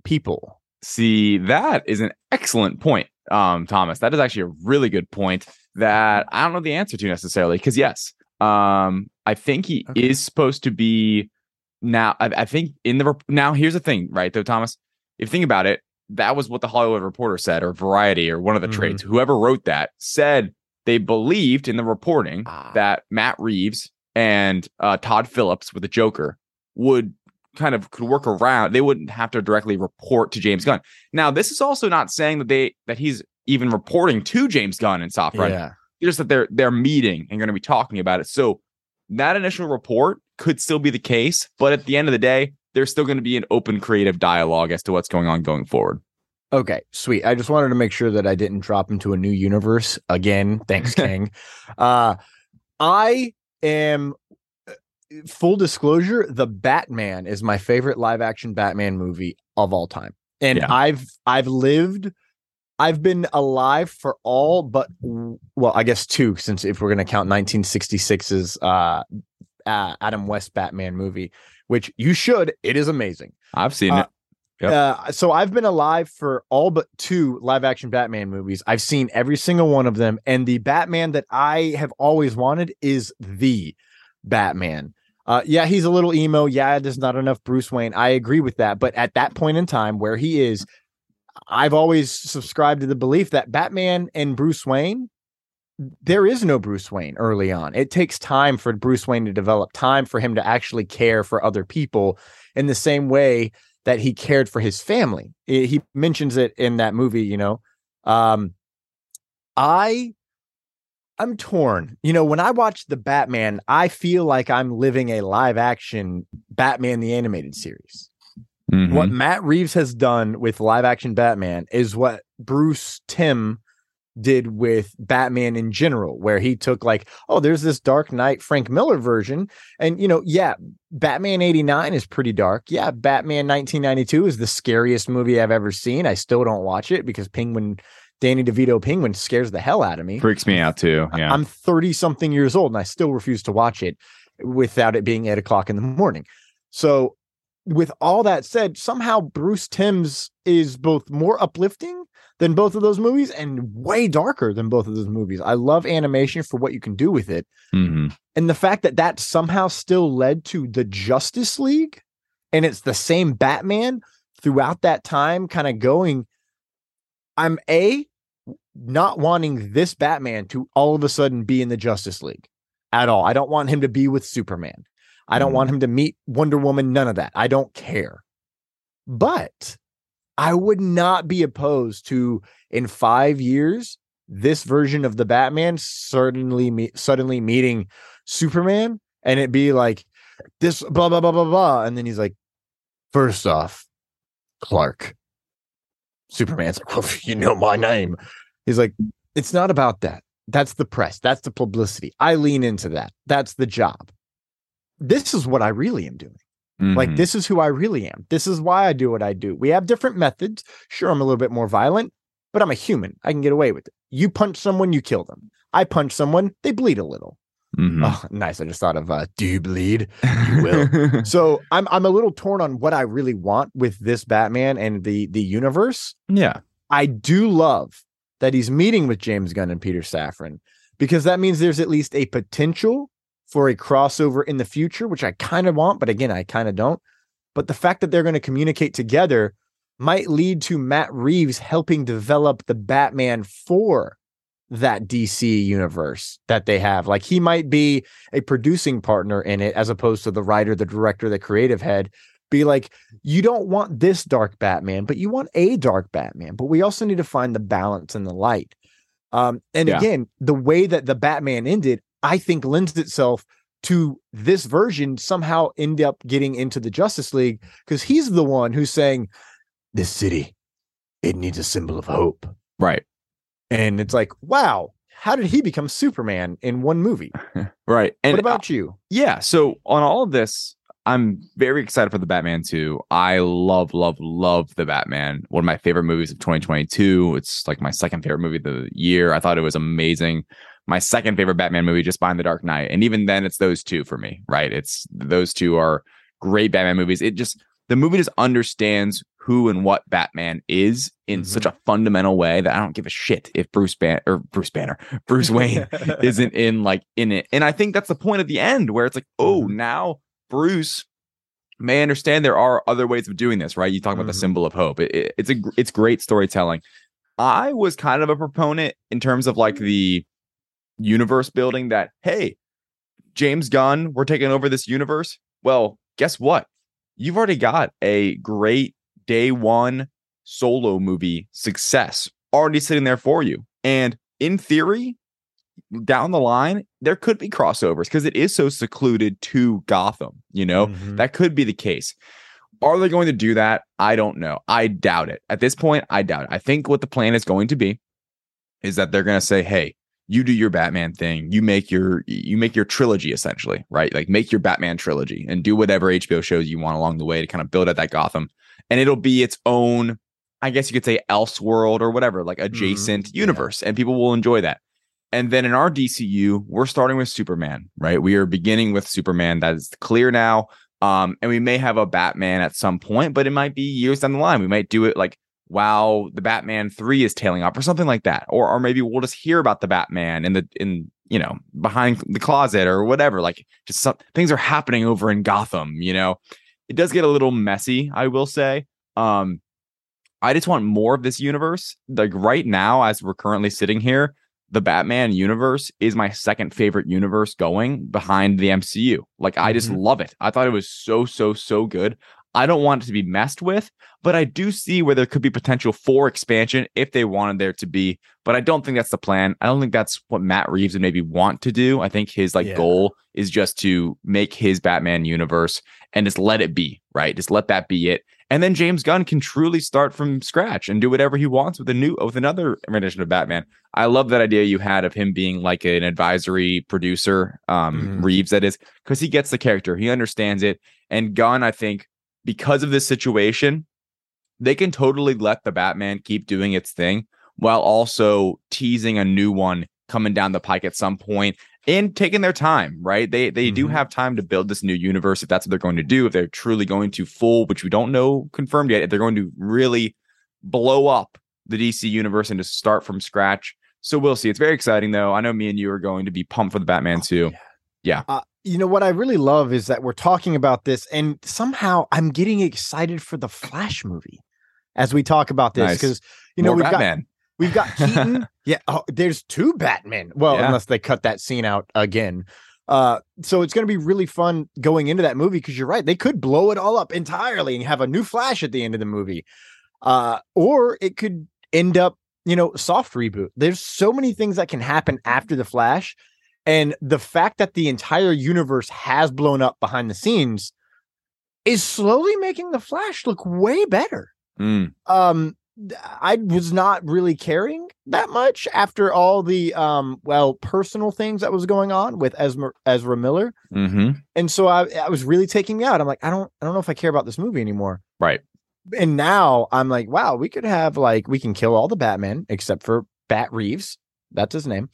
people. See, that is an excellent point, um, Thomas. That is actually a really good point that I don't know the answer to necessarily. Because yes, um, I think he Okay. is supposed to be now. I, I think in the now here's the thing, right? Though, Thomas, if you think about it, that was what the Hollywood Reporter said, or Variety, or one of the Mhm. trades. Whoever wrote that said they believed in the reporting Ah. that Matt Reeves and uh, Todd Phillips with the Joker would kind of could work around. They wouldn't have to directly report to James Gunn. Now, this is also not saying that they that he's even reporting to James Gunn in Safran. Yeah. Just that they're they're meeting and going to be talking about it. So that initial report could still be the case, but at the end of the day, there's still going to be an open creative dialogue as to what's going on going forward. Okay, sweet. I just wanted to make sure that I didn't drop into a new universe again. Thanks, [LAUGHS] King. uh, I am uh, full disclosure. The Batman is my favorite live action Batman movie of all time, and Yeah. I've I've lived. I've been alive for all but well, I guess two, since if we're gonna count 1966's uh, uh Adam West Batman movie, which you should. It is amazing. I've seen Uh, it. Yep. Uh, so I've been alive for all but two live action Batman movies. I've seen every single one of them, and the Batman that I have always wanted is the Batman. Uh, yeah, he's a little emo. Yeah, there's not enough Bruce Wayne. I agree with that. But at that point in time where he is, I've always subscribed to the belief that Batman and Bruce Wayne, there is no Bruce Wayne early on. It takes time for Bruce Wayne to develop, time for him to actually care for other people in the same way that he cared for his family. He mentions it in that movie, you know. Um I I'm torn. You know, when I watch the Batman, I feel like I'm living a live action Batman the animated series. Mhm. What Matt Reeves has done with live action Batman is what Bruce Timm did with Batman in general, where he took like, oh, there's this Dark Knight Frank Miller version. And, you know, yeah, Batman 89 is pretty dark. Yeah, Batman 1992 is the scariest movie I've ever seen. I still don't watch it because Penguin, Danny DeVito Penguin scares the hell out of me. Freaks me out too. Yeah. I'm 30 something years old and I still refuse to watch it without it being eight o'clock in the morning. So, with all that said, somehow Bruce Timm's is both more uplifting than both of those movies and way darker than both of those movies. I love animation for what you can do with it. Mhm. And the fact that that somehow still led to the Justice League and it's the same Batman throughout that time, kind of going. I'm A, not wanting this Batman to all of a sudden be in the Justice League at all. I don't want him to be with Superman. I don't want mm. him to meet Wonder Woman, none of that. I don't care. But I would not be opposed to in five years this version of the Batman certainly me- suddenly meeting Superman and it be like this blah blah blah blah blah and then he's like first off Clark Superman's like well [LAUGHS] you know my name. He's like it's not about that. That's the press. That's the publicity. I lean into that. That's the job this is what I really am doing like Mhm. this is who I really am. This is why I do what I do. We have different methods. Sure, I'm a little bit more violent, but I'm a human. I can get away with it. You punch someone, you kill them. I punch someone, they bleed a little. Mhm. Oh, nice. I just thought of uh, do you bleed? [LAUGHS] you will. So I'm I'm a little torn on what I really want with this Batman and the the universe. yeah. I do love that he's meeting with James Gunn and Peter Safran because that means there's at least a potential for a crossover in the future, which I kind of want, but again, I kind of don't. But the fact that they're going to communicate together might lead to Matt Reeves helping develop the Batman for that DC universe that they have. Like he might be a producing partner in it as opposed to the writer, the director, the creative head. Be like, you don't want this dark Batman, but you want a dark Batman. But we also need to find the balance and the light. Um, and Yeah. again, the way that the Batman ended, I think lends itself to this version somehow end up getting into the Justice League because he's the one who's saying, This city, it needs a symbol of hope. Right. And it's like, wow, how did he become Superman in one movie? [LAUGHS] Right. And what about you? yeah, so on all of this, I'm very excited for the Batman 2. I love, love, love the Batman. One of my favorite movies of 2022. It's like my second favorite movie of the year. I thought it was amazing. My second favorite Batman movie just behind The Dark Knight. And even then, it's those two for me, right? It's those two are great Batman movies. It just, the movie just understands who and what Batman is in such mm-hmm. a fundamental way that I don't give a shit if Bruce Ban or Bruce Banner, [LAUGHS] Bruce Wayne [LAUGHS] isn't in like in it. And I think that's the point at the end where it's like, oh, mm-hmm. now Bruce may understand there are other ways of doing this, right? You talk about the Mhm. symbol of hope. It, it- it's a it's great storytelling. I was kind of a proponent in terms of like mm-hmm. the universe building that hey, James Gunn, we're taking over this universe. Well, guess what? You've already got a great day one solo movie success already sitting there for you. And in theory, down the line, there could be crossovers because it is so secluded to Gotham, you know? Mhm. That could be the case. Are they going to do that? I don't know. I doubt it. At this point, I doubt it. I think what the plan is going to be is that they're going to say, "Hey, you do your Batman thing. You make your you make your trilogy essentially, right? Like make your Batman trilogy and do whatever HBO shows you want along the way to kind of build out that Gotham. And it'll be its own, I guess you could say Elseworld or whatever, like adjacent universe, and people will enjoy that. And then in our DCU, we're starting with Superman, right? We are beginning with Superman. That is clear now. Um, and we may have a Batman at some point, but it might be years down the line. We might do it like while the Batman 3 is tailing off or something like that. Or or maybe we'll just hear about the Batman in the in you know behind the closet or whatever. Like just some things are happening over in Gotham, you know. It does get a little messy, I will say. Um I just want more of this universe. Like right now, as we're currently sitting here, the Batman universe is my second favorite universe going behind the MCU. Like I just Mhm. love it. I thought it was so so so good. I don't want it to be messed with, but I do see where there could be potential for expansion if they wanted there to be. But I don't think that's the plan. I don't think that's what Matt Reeves would maybe want to do. I think his like Yeah. goal is just to make his Batman universe and just let it be, right? Just let that be it. And then James Gunn can truly start from scratch and do whatever he wants with a new with another rendition of Batman. I love that idea you had of him being like an advisory producer, um, Mhm. Reeves, that is, because he gets the character, he understands it. And Gunn, I think, because of this situation, they can totally let the Batman keep doing its thing while also teasing a new one coming down the pike at some point and taking their time, right? They they do Mhm. have time to build this new universe if that's what they're going to do. If they're truly going to full, which we don't know confirmed yet, if they're going to really blow up the DC universe and just start from scratch. So we'll see. It's very exciting though. I know me and you are going to be pumped for the Batman too. Uh, you know what I really love is that we're talking about this, and somehow I'm getting excited for the Flash movie as we talk about this Nice. because you know More we've Batman. got we've got Keaton. [LAUGHS] yeah, oh, there's two Batmen. Well, Yeah. unless they cut that scene out again. Uh, so it's going to be really fun going into that movie because you're right, they could blow it all up entirely and have a new Flash at the end of the movie, uh, or it could end up you know soft reboot. There's so many things that can happen after the Flash and the fact that the entire universe has blown up behind the scenes is slowly making the Flash look way better. Mm, Um, I was not really caring that much after all the um, well, personal things that was going on with Ezra, Ezra Miller, hmm and so I, I was really taking me out. I'm like, I don't, I don't know if I care about this movie anymore. Right. And now I'm like, wow, we could have like we can kill all the Batman except for Bat Reeves. That's his name.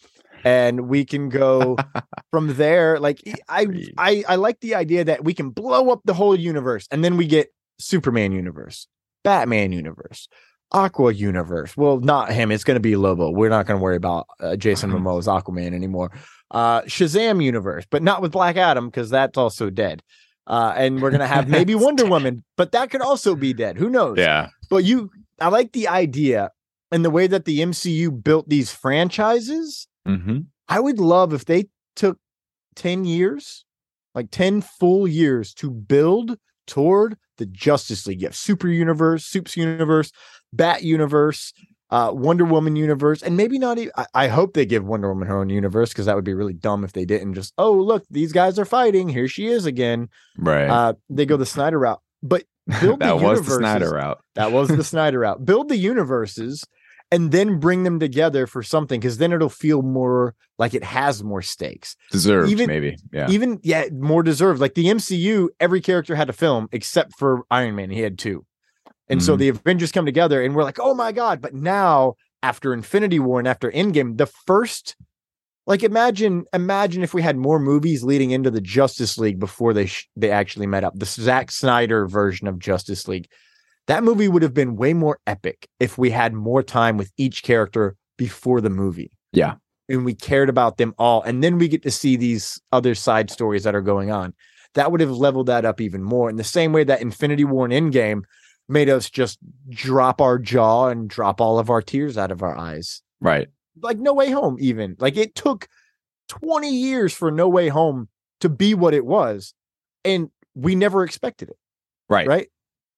And we can go [LAUGHS] from there. Like I, I, I like the idea that we can blow up the whole universe, and then we get Superman universe, Batman universe, Aqua universe. Well, not him. It's going to be Lobo. We're not going to worry about uh, Jason [LAUGHS] Momoa's Aquaman anymore. Uh, Shazam universe, but not with Black Adam because that's also dead. Uh, and we're gonna have [LAUGHS] maybe Wonder dead. Woman, but that could also be dead. Who knows? Yeah. But you, I like the idea and the way that the MCU built these franchises. Hmm I would love if they took 10 years, like 10 full years to build toward the Justice League. You have Super Universe, Supes Universe, Bat Universe, uh, Wonder Woman Universe, and maybe not even. I, I hope they give Wonder Woman her own universe because that would be really dumb if they didn't. Just, oh, look, these guys are fighting. Here she is again. Right. Uh, they go the Snyder route. But [LAUGHS] build that the was the Snyder route. that was the Snyder route. Build the universes and then bring them together for something because then it'll feel more like it has more stakes. Deserved, Even- maybe. Yeah. Even yeah, more deserved. Like the MCU, every character had a film except for Iron Man. He had two. And so Mhm. the Avengers come together and we're like, oh my God. But now after Infinity War and after Endgame, the first like imagine imagine if we had more movies leading into the Justice League before they sh- they actually met up. The Zack Snyder version of Justice League. That movie would have been way more epic if we had more time with each character before the movie. Yeah. And we cared about them all. And then we get to see these other side stories that are going on. That would have leveled that up even more. In the same way that Infinity War and Endgame made us just drop our jaw and drop all of our tears out of our eyes. right. Like No Way Home, even. Like it took 20 years for No Way Home to be what it was. And we never expected it. Right. Right.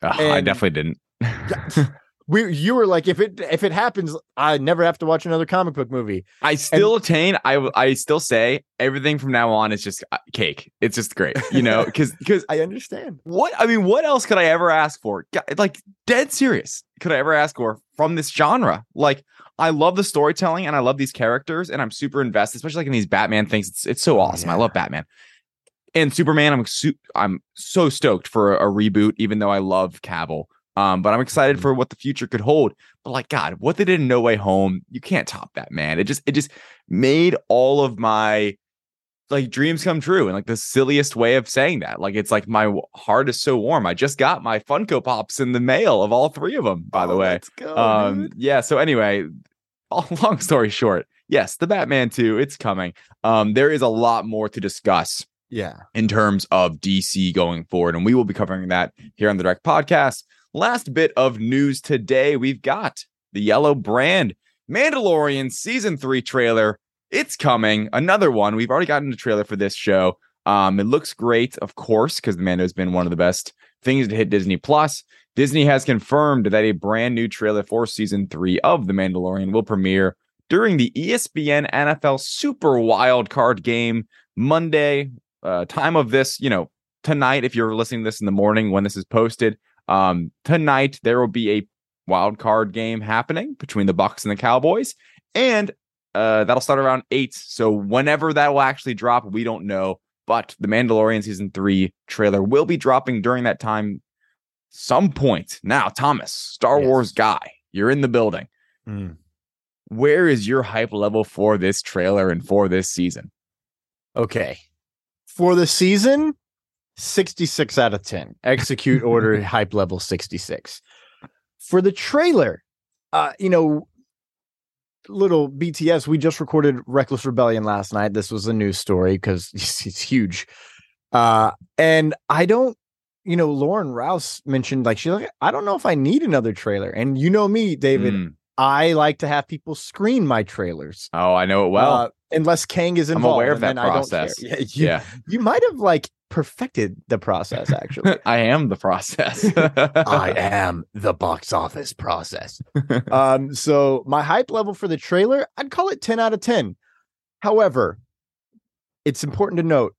I definitely didn't. [LAUGHS] We you were like, if it if it happens, I never have to watch another comic book movie. I still attain. I I still say everything from now on is just uh, cake. It's just great, you know, [LAUGHS] because because I understand. what I mean, what else could I ever ask for? Like dead serious, could I ever ask for from this genre? Like I love the storytelling and I love these characters and I'm super invested, especially like in these Batman things. It's it's so awesome. I love Batman and Superman. I'm su- I'm so stoked for a, a reboot, even though I love Cavill. Um, but I'm excited Mhm. for what the future could hold. But like God, what they did in No Way Home, you can't top that, man. It just it just made all of my like dreams come true and like the silliest way of saying that. Like it's like my heart is so warm. I just got my Funko Pops in the mail of all three of them, by the Oh, way. let's go. Um, dude. yeah. So anyway, [LAUGHS] long story short, yes, the Batman 2, it's coming. Um, there is a lot more to discuss yeah. in terms of DC going forward. And we will be covering that here on the Direct Podcast. Last bit of news today we've got the Yellow Brand Mandalorian season three trailer. It's coming. Another one. We've already gotten a trailer for this show. Um, it looks great, of course, because the Mando has been one of the best things to hit Disney Plus. Disney has confirmed that a brand new trailer for season three of The Mandalorian will premiere during the ESPN NFL Super Wild Card game Monday, uh, time of this, you know, tonight. If you're listening to this in the morning when this is posted, um, tonight there will be a wild card game happening between the Bucks and the Cowboys, and uh, that'll start around eight. So whenever that will actually drop, we don't know. But the Mandalorian season three trailer will be dropping during that time, some point. Now, Thomas, Star Yes. Wars guy, you're in the building. Mm. Where is your hype level for this trailer and for this season? Okay. For the season, 66 out of 10. Execute order [LAUGHS] hype level 66. For the trailer, uh, you know, little BTS, we just recorded Reckless Rebellion last night. This was a news story because [LAUGHS] it's, huge. Uh, and I don't, you know, Lauren Rouse mentioned like she's like, I don't know if I need another trailer. And you know me, David, Mm. I like to have people screen my trailers. Oh, I know it well. uh, unless Kang is involved, I'm involved. aware of that I don't care. process. [LAUGHS] Yeah, you, yeah, you might have like perfected the process actually. [LAUGHS] I am the process. [LAUGHS] I am the box office process. um, so my hype level for the trailer, I'd call it 10 out of 10. However, it's important to note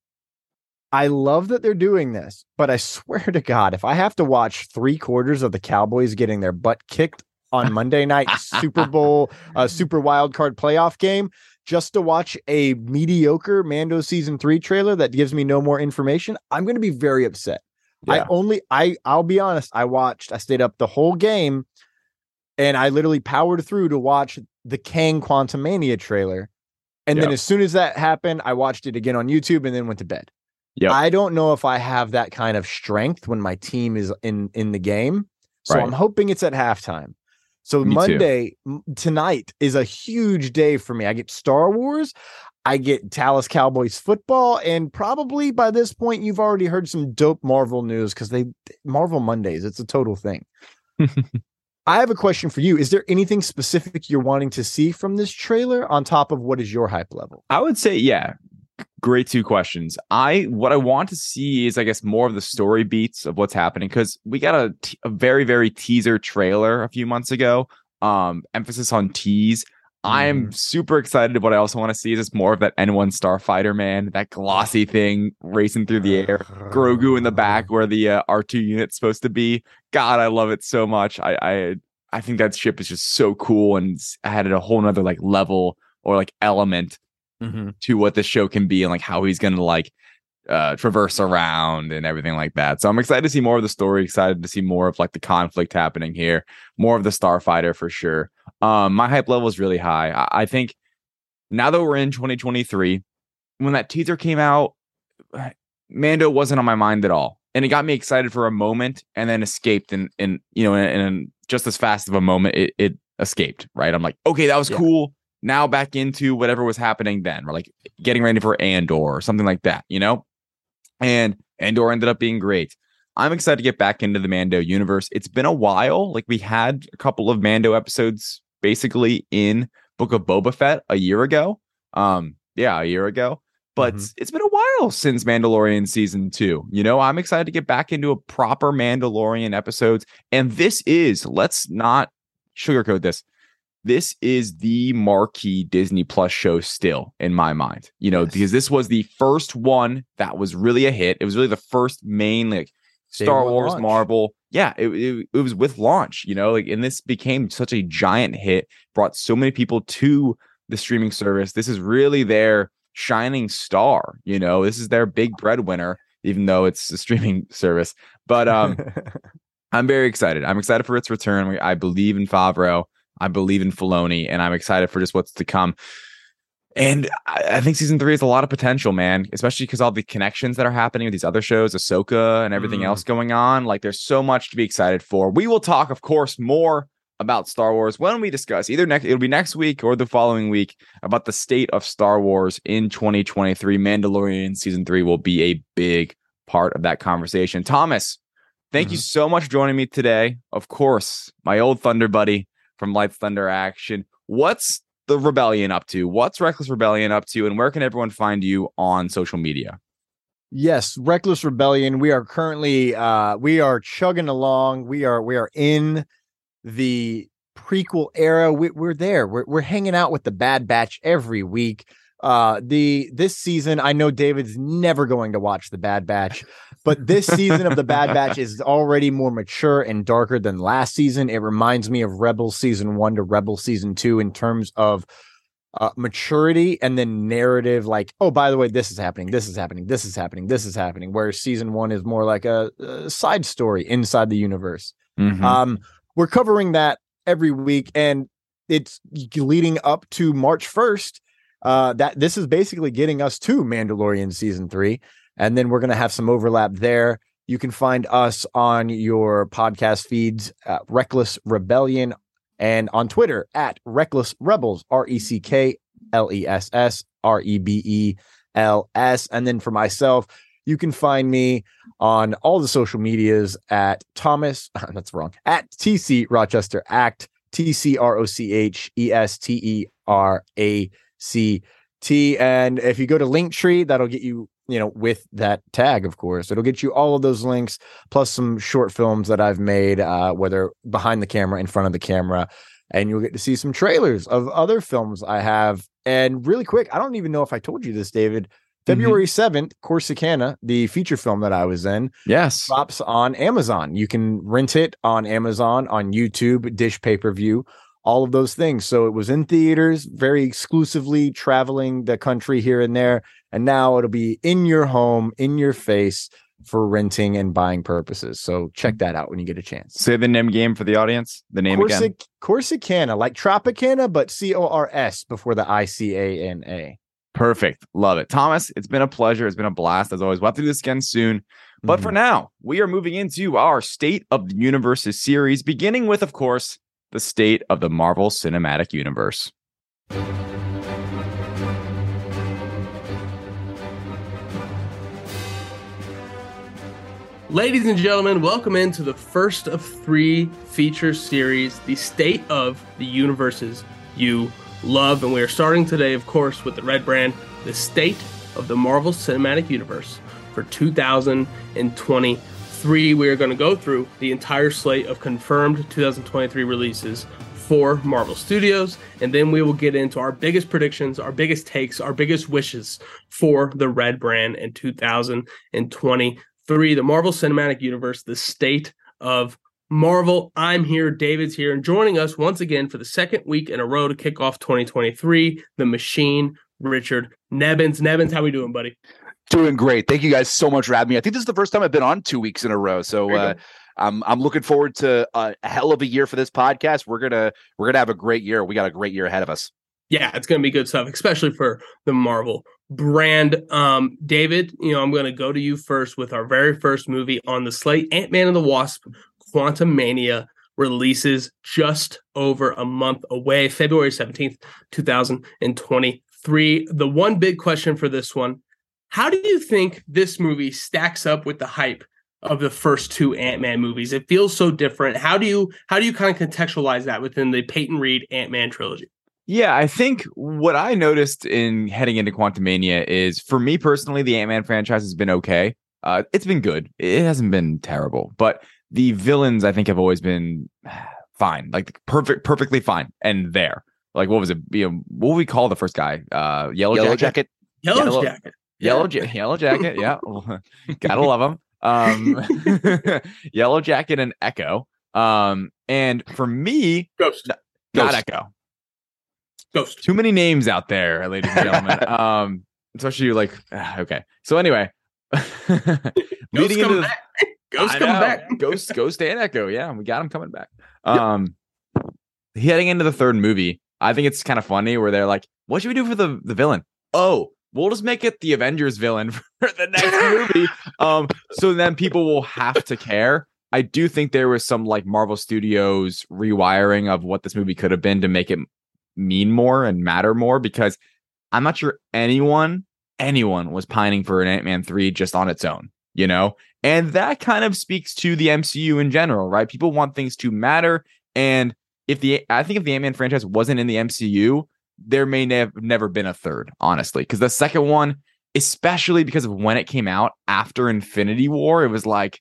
I love that they're doing this, but I swear to God, if I have to watch three quarters of the Cowboys getting their butt kicked on Monday night Super [LAUGHS] Bowl, uh, Super Wild Card playoff game, just to watch a mediocre Mando season three trailer that gives me no more information, I'm going to be very upset. I only I I'll be honest, I watched, I stayed up the whole game and I literally powered through to watch the Kang Quantumania trailer. And then as soon as that happened, I watched it again on YouTube and then went to bed. Yep. I don't know if I have that kind of strength when my team is in in the game. So Right. I'm hoping it's at halftime. So Me. Monday m- tonight is a huge day for me. I get Star Wars, I get Dallas Cowboys football, and probably by this point you've already heard some dope Marvel news because they Marvel Mondays. It's a total thing. [LAUGHS] I have a question for you. Is there anything specific you're wanting to see from this trailer on top of what is your hype level? I would say, yeah. Great two questions. I what I want to see is, I guess, more of the story beats of what's happening because we got a, t- a very very teaser trailer a few months ago. Um, emphasis on tease. I am super excited, What I also want to see is just more of that N1 Starfighter man, that glossy thing racing through the air. [LAUGHS] Grogu in the back where the uh, R2 unit's supposed to be. God, I love it so much. I, I I think that ship is just so cool and added a whole nother like level or like element Mm-hmm. to what the show can be and like how he's gonna like uh traverse around and everything like that. So I'm excited to see more of the story, excited to see more of like the conflict happening here, more of the starfighter for sure. Um my hype level is really high. I, I think now that we're in 2023, when that teaser came out, Mando wasn't on my mind at all. And it got me excited for a moment and then escaped and and you know and, in just as fast of a moment it, it escaped, right? I'm like, okay, that was Yeah. cool now back into whatever was happening then, or like getting ready for Andor or something like that, you know? And Andor ended up being great. I'm excited to get back into the Mando universe. It's been a while. Like we had a couple of Mando episodes basically in Book of Boba Fett a year ago. Um, yeah, a year ago. But Mhm. it's been a while since Mandalorian season two. You know, I'm excited to get back into a proper Mandalorian episodes. And this is, let's not sugarcoat this this is the marquee Disney Plus show still in my mind. You know, Yes. because this was the first one that was really a hit. It was really the first main like Day Star Wars launch. Marvel. Yeah, it, it it was with launch, you know, like and this became such a giant hit, brought so many people to the streaming service. This is really their shining star, you know. This is their big breadwinner even though it's a streaming [LAUGHS] service. But um [LAUGHS] I'm very excited. I'm excited for its return. I believe in Favreau. I believe in Filoni, and I'm excited for just what's to come. And I, think season three has a lot of potential, man. Especially because all the connections that are happening with these other shows, Ahsoka, and everything Mm. else going on. Like, there's so much to be excited for. We will talk, of course, more about Star Wars when we discuss either next. It'll be next week or the following week about the state of Star Wars in 2023. Mandalorian season three will be a big part of that conversation. Thomas, thank you so much for joining me today. Of course, my old Thunder buddy from Lights Thunder Action. What's the Rebellion up to? What's Reckless Rebellion up to? And where can everyone find you on social media? Yes, Reckless Rebellion. We are currently uh we are chugging along. We are we are in the prequel era. We, we're there. We're we're hanging out with the Bad Batch every week. Uh the this season, I know David's never going to watch the Bad Batch, but this season of the Bad Batch is already more mature and darker than last season. It reminds me of Rebel season 1 to Rebel season 2 in terms of uh, maturity and then narrative like oh by the way this is happening this is happening this is happening this is happening whereas season one is more like a, a side story inside the universe Mhm. um we're covering that every week and it's leading up to march 1st uh that this is basically getting us to mandalorian season three and then we're going to have some overlap there you can find us on your podcast feeds uh, reckless rebellion and on Twitter at Reckless Rebels, R E C K L E S S R E B E L S. And then for myself, you can find me on all the social medias at Thomas, [LAUGHS] that's wrong, at TC Rochester Act, T C R O C H E S T E R A C T. And if you go to Linktree, that'll get you, you know, with that tag, of course, it'll get you all of those links plus some short films that I've made, uh, whether behind the camera, in front of the camera, and you'll get to see some trailers of other films I have. And really quick, I don't even know if I told you this, David. February 7th, Corsicana, the feature film that I was in, yes. drops on Amazon. You can rent it on Amazon, on YouTube, Dish pay per view, all of those things. So it was in theaters, very exclusively traveling the country here and there. And now it'll be in your home, in your face for renting and buying purposes. So check that out when you get a chance. Say the name game for the audience. The name again. Corsicana, like Tropicana, but C O R S before the I C A N A. Perfect. Love it. Thomas, it's been a pleasure. It's been a blast as always. We'll have to do this again soon. But Mm-hmm. for now, we are moving into our State of the Universes series, beginning with, of course, the state of the Marvel Cinematic Universe. Ladies and gentlemen, welcome into the first of three feature series, The State of the Universes You Love. And we are starting today, of course, with the red brand, The State of the Marvel Cinematic Universe for 2023. We are going to go through the entire slate of confirmed 2023 releases for Marvel Studios, and then we will get into our biggest predictions, our biggest takes, our biggest wishes for the red brand in 2023 the Marvel Cinematic Universe, the state of Marvel. I'm here, David's here, and joining us once again for the second week in a row to kick off 2023, the machine, Richard Nebens. Nebens, how we doing, buddy? Doing great. Thank you guys so much for having me. I think this is the first time I've been on two weeks in a row. So uh, I'm I'm looking forward to a hell of a year for this podcast. We're gonna we're gonna have a great year. We got a great year ahead of us. Yeah, it's gonna be good stuff, especially for the Marvel brand. Um, David, you know, I'm gonna go to you first with our very first movie on the slate, Ant Man and the Wasp, Quantumania releases just over a month away, February 17th, 2023. The one big question for this one how do you think this movie stacks up with the hype of the first two Ant-Man movies? It feels so different. How do you how do you kind of contextualize that within the Peyton Reed Ant-Man trilogy? Yeah, I think what I noticed in heading into Quantumania is for me personally, the Ant-Man franchise has been okay. Uh, it's been good. It hasn't been terrible, but the villains I think have always been [SIGHS] fine, like perfect, perfectly fine, and there. Like what was it? You know, what would we call the first guy? Uh, Yellow, Yellow Jacket. jacket. Yellow, Yellow- Jacket. Yellow, [LAUGHS] ja- yellow jacket. Yeah, [LAUGHS] gotta love them. Um, [LAUGHS] yellow jacket and Echo. Um, and for me, Ghost. not Ghost. Echo. Ghost. Too many names out there, ladies and gentlemen. um, especially like ah, okay. So anyway, Ghost leading into coming the, back. Ghost I coming know. back. Ghost, Ghost and Echo. Yeah, we got him coming back. Um, heading into the third movie, I think it's kind of funny where they're like, "What should we do for the the villain?" Oh, we'll just make it the Avengers villain [LAUGHS] for the next movie. [LAUGHS] Um, so then people will have to care. I do think there was some like Marvel Studios rewiring of what this movie could have been to make it mean more and matter more because I'm not sure anyone anyone was pining for an Ant-Man 3 just on its own, you know? And that kind of speaks to the MCU in general, right? People want things to matter and if the I think if the Ant-Man franchise wasn't in the MCU, there may have never been a third, honestly, because the second one, especially because of when it came out after Infinity War, it was like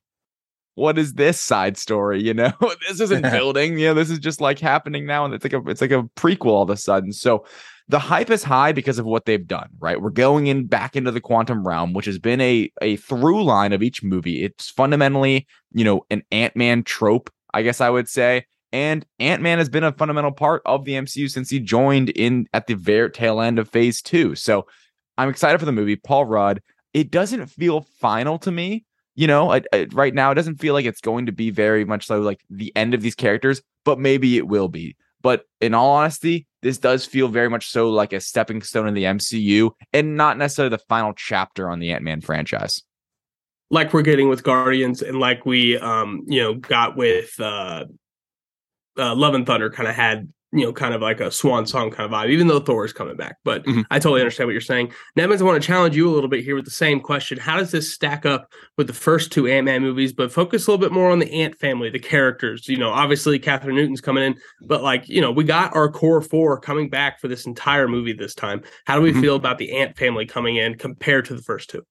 what is this side story? You know, [LAUGHS] this isn't [LAUGHS] building. You know, this is just like happening now, and it's like a it's like a prequel all of a sudden. So the hype is high because of what they've done. Right, we're going in back into the quantum realm, which has been a a through line of each movie. It's fundamentally, you know, an Ant Man trope, I guess I would say. And Ant Man has been a fundamental part of the MCU since he joined in at the very tail end of Phase Two. So I'm excited for the movie. Paul Rudd. It doesn't feel final to me you know I, I- right now it doesn't feel like it's going to be very much so like the end of these characters but maybe it will be but in all honesty this does feel very much so like a stepping stone in the mcu and not necessarily the final chapter on the ant-man franchise like we're getting with Guardians and like we um you know got with uh, uh Love and Thunder kind of had you know kind of like a swan song kind of vibe even though Thor is coming back. But Mhm. I totally understand what you're saying. Nebens I want to challenge you a little bit here with the same question. How does this stack up with the first two Ant-Man movies but focus a little bit more on the Ant family the characters? You know obviously Kathryn Newton's coming in but like you know we got our core four coming back for this entire movie this time. How do we Mhm. feel about the Ant family coming in compared to the first two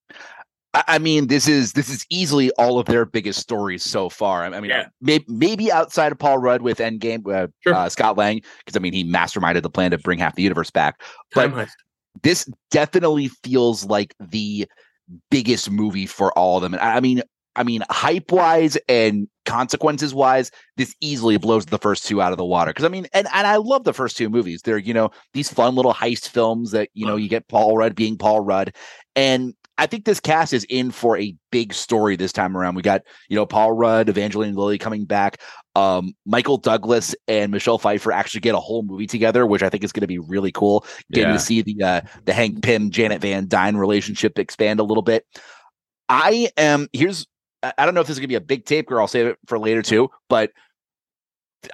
I mean, this is this is easily all of their biggest stories so far. I mean, Yeah. maybe, maybe outside of Paul Rudd with Endgame, uh, Sure. uh, Scott Lang, because I mean, he masterminded the plan to bring half the universe back. But Time this definitely feels like the biggest movie for all of them. And I I mean, I mean, hype wise and consequences wise, this easily blows the first two out of the water. Because I mean, and, and I love the first two movies. They're you know these fun little heist films that you know you get Paul Rudd being Paul Rudd, and I think this cast is in for a big story this time around. We got you know Paul Rudd, Evangeline Lilly coming back. Um, Michael Douglas and Michelle Pfeiffer actually get a whole movie together, which I think is going to be really cool. Getting Yeah. to see the uh, the Hank Pym Janet Van Dyne relationship expand a little bit. I am here's I I don't know if this is gonna be a big tape or I'll save it for later too, but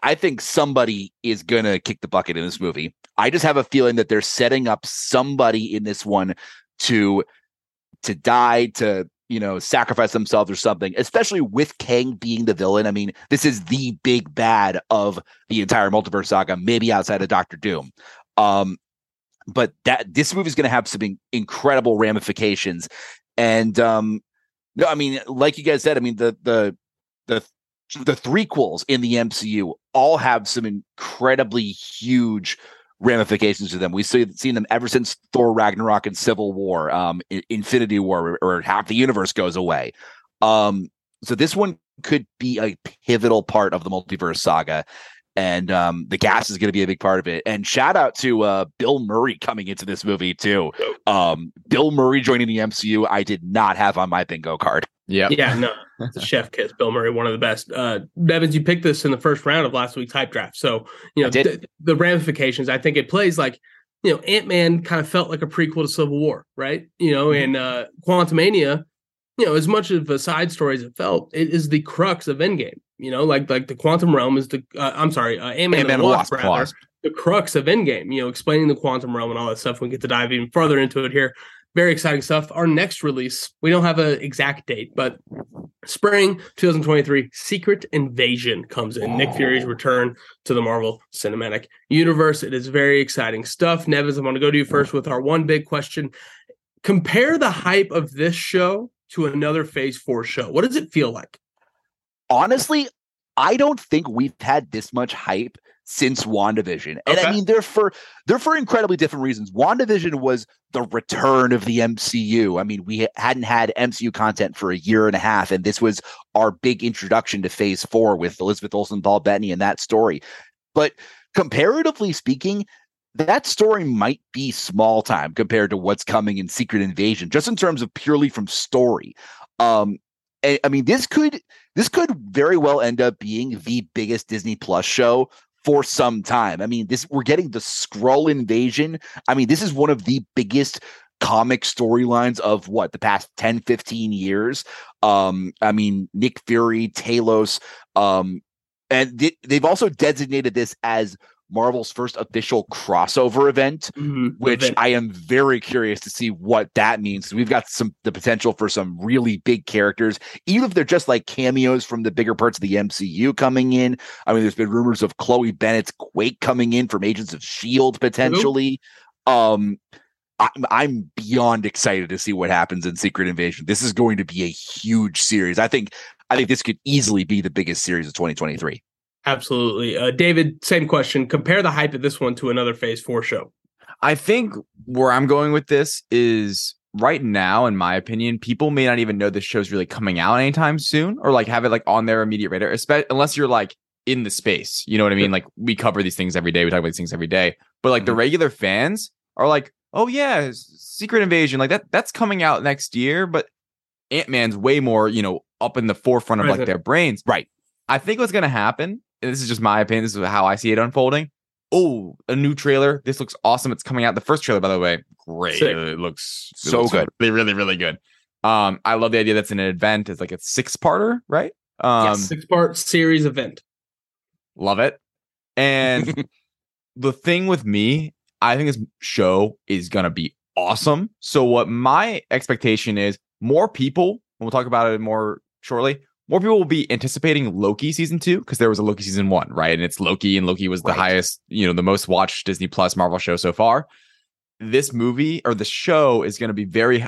I think somebody is gonna kick the bucket in this movie. I just have a feeling that they're setting up somebody in this one to to die, to you know, sacrifice themselves or something, especially with Kang being the villain. I mean, this is the big bad of the entire multiverse saga, maybe outside of Doctor Doom. Um, but that this movie is going to have some in- incredible ramifications, and um, no, I mean, like you guys said, I mean the the the the threequels in the MCU all have some incredibly huge ramifications to them. We've seen, them ever since Thor Ragnarok and Civil War, um, Infinity War, or, or half the universe goes away. Um, so this one could be a pivotal part of the multiverse saga and um, the gas is going to be a big part of it. And shout out to uh, Bill Murray coming into this movie too. Um, Bill Murray joining the MCU, I did not have on my bingo card. Yep. Yeah, no, [LAUGHS] it's a chef kiss. Bill Murray, one of the best. Uh, Nebens, you picked this in the first round of last week's hype draft, so you know did. the, ramifications. I think it plays like you know Ant Man kind of felt like a prequel to Civil War, right? You know, Mhm. and uh, Quantumania, you know, as much of a side story as it felt, it is the crux of Endgame. You know, like like the quantum realm is the uh, I'm sorry, uh, Ant Man and Ant-Man and Wasp, Wasp, rather, the crux of Endgame. You know, explaining the quantum realm and all that stuff. We get to dive even further into it here. Very exciting stuff. Our next release, we don't have an exact date, but spring 2023, Secret Invasion comes in. Nick Fury's return to the Marvel Cinematic Universe. It is very exciting stuff. Nebens, I'm going to go to you first with our one big question. Compare the hype of this show to another Phase 4 show. What does it feel like? honestly, I don't think we've had this much hype since WandaVision. And I mean they're for they're for incredibly different reasons. WandaVision was the return of the MCU. I mean, we hadn't had MCU content for a year and a half, and this was our big introduction to phase four with Elizabeth Olsen, Paul Bettany, and that story. But comparatively speaking, that story might be small time compared to what's coming in Secret Invasion, just in terms of purely from story. Um, I mean, this could this could very well end up being the biggest Disney Plus show for some time. I mean, this we're getting the Skrull invasion. I mean, this is one of the biggest comic storylines of what the past 10 15 years um i mean nick fury talos um and th- they've also designated this as marvel's first official crossover event which Event. I am very curious to see what that means. We've got some the potential for some really big characters, even if they're just like cameos from the bigger parts of the MCU coming in. I mean, there's been rumors of Chloe Bennet's Quake coming in from Agents of Shield potentially. Um, I'm I'm beyond excited to see what happens in Secret Invasion. This is going to be a huge series. I think I think this could easily be the biggest series of 2023. Absolutely. Uh, David, same question. Compare the hype of this one to another Phase 4 show. I think where I'm going with this is right now, in my opinion, people may not even know this show's really coming out anytime soon or like have it like on their immediate radar, especially unless you're like in the space. You know what I mean? Like we cover these things every day. We talk about these things every day. But like the regular fans are like, oh yeah, Secret Invasion, like that that's coming out next year, but Ant-Man's way more, you know, up in the forefront of like their brains. Right. I think what's gonna happen, this is just my opinion, this is how I see it unfolding. Oh, a new trailer. This looks awesome. It's coming out. The first trailer, by the way, great. Sick. It looks it So looks good. Really, really, really good. Um, I love the idea that's an event. It's like a six-parter, right? Um, Six part series event. love it. And [LAUGHS] the thing with me, I think this show is gonna be awesome. So what my expectation is, more people. and We'll talk about it more shortly. More people will be anticipating Loki season two because there was a Loki season one, right? And it's Loki, and Loki was the Right. highest, you know, the most watched Disney Plus Marvel show so far. This movie or the show is going to be very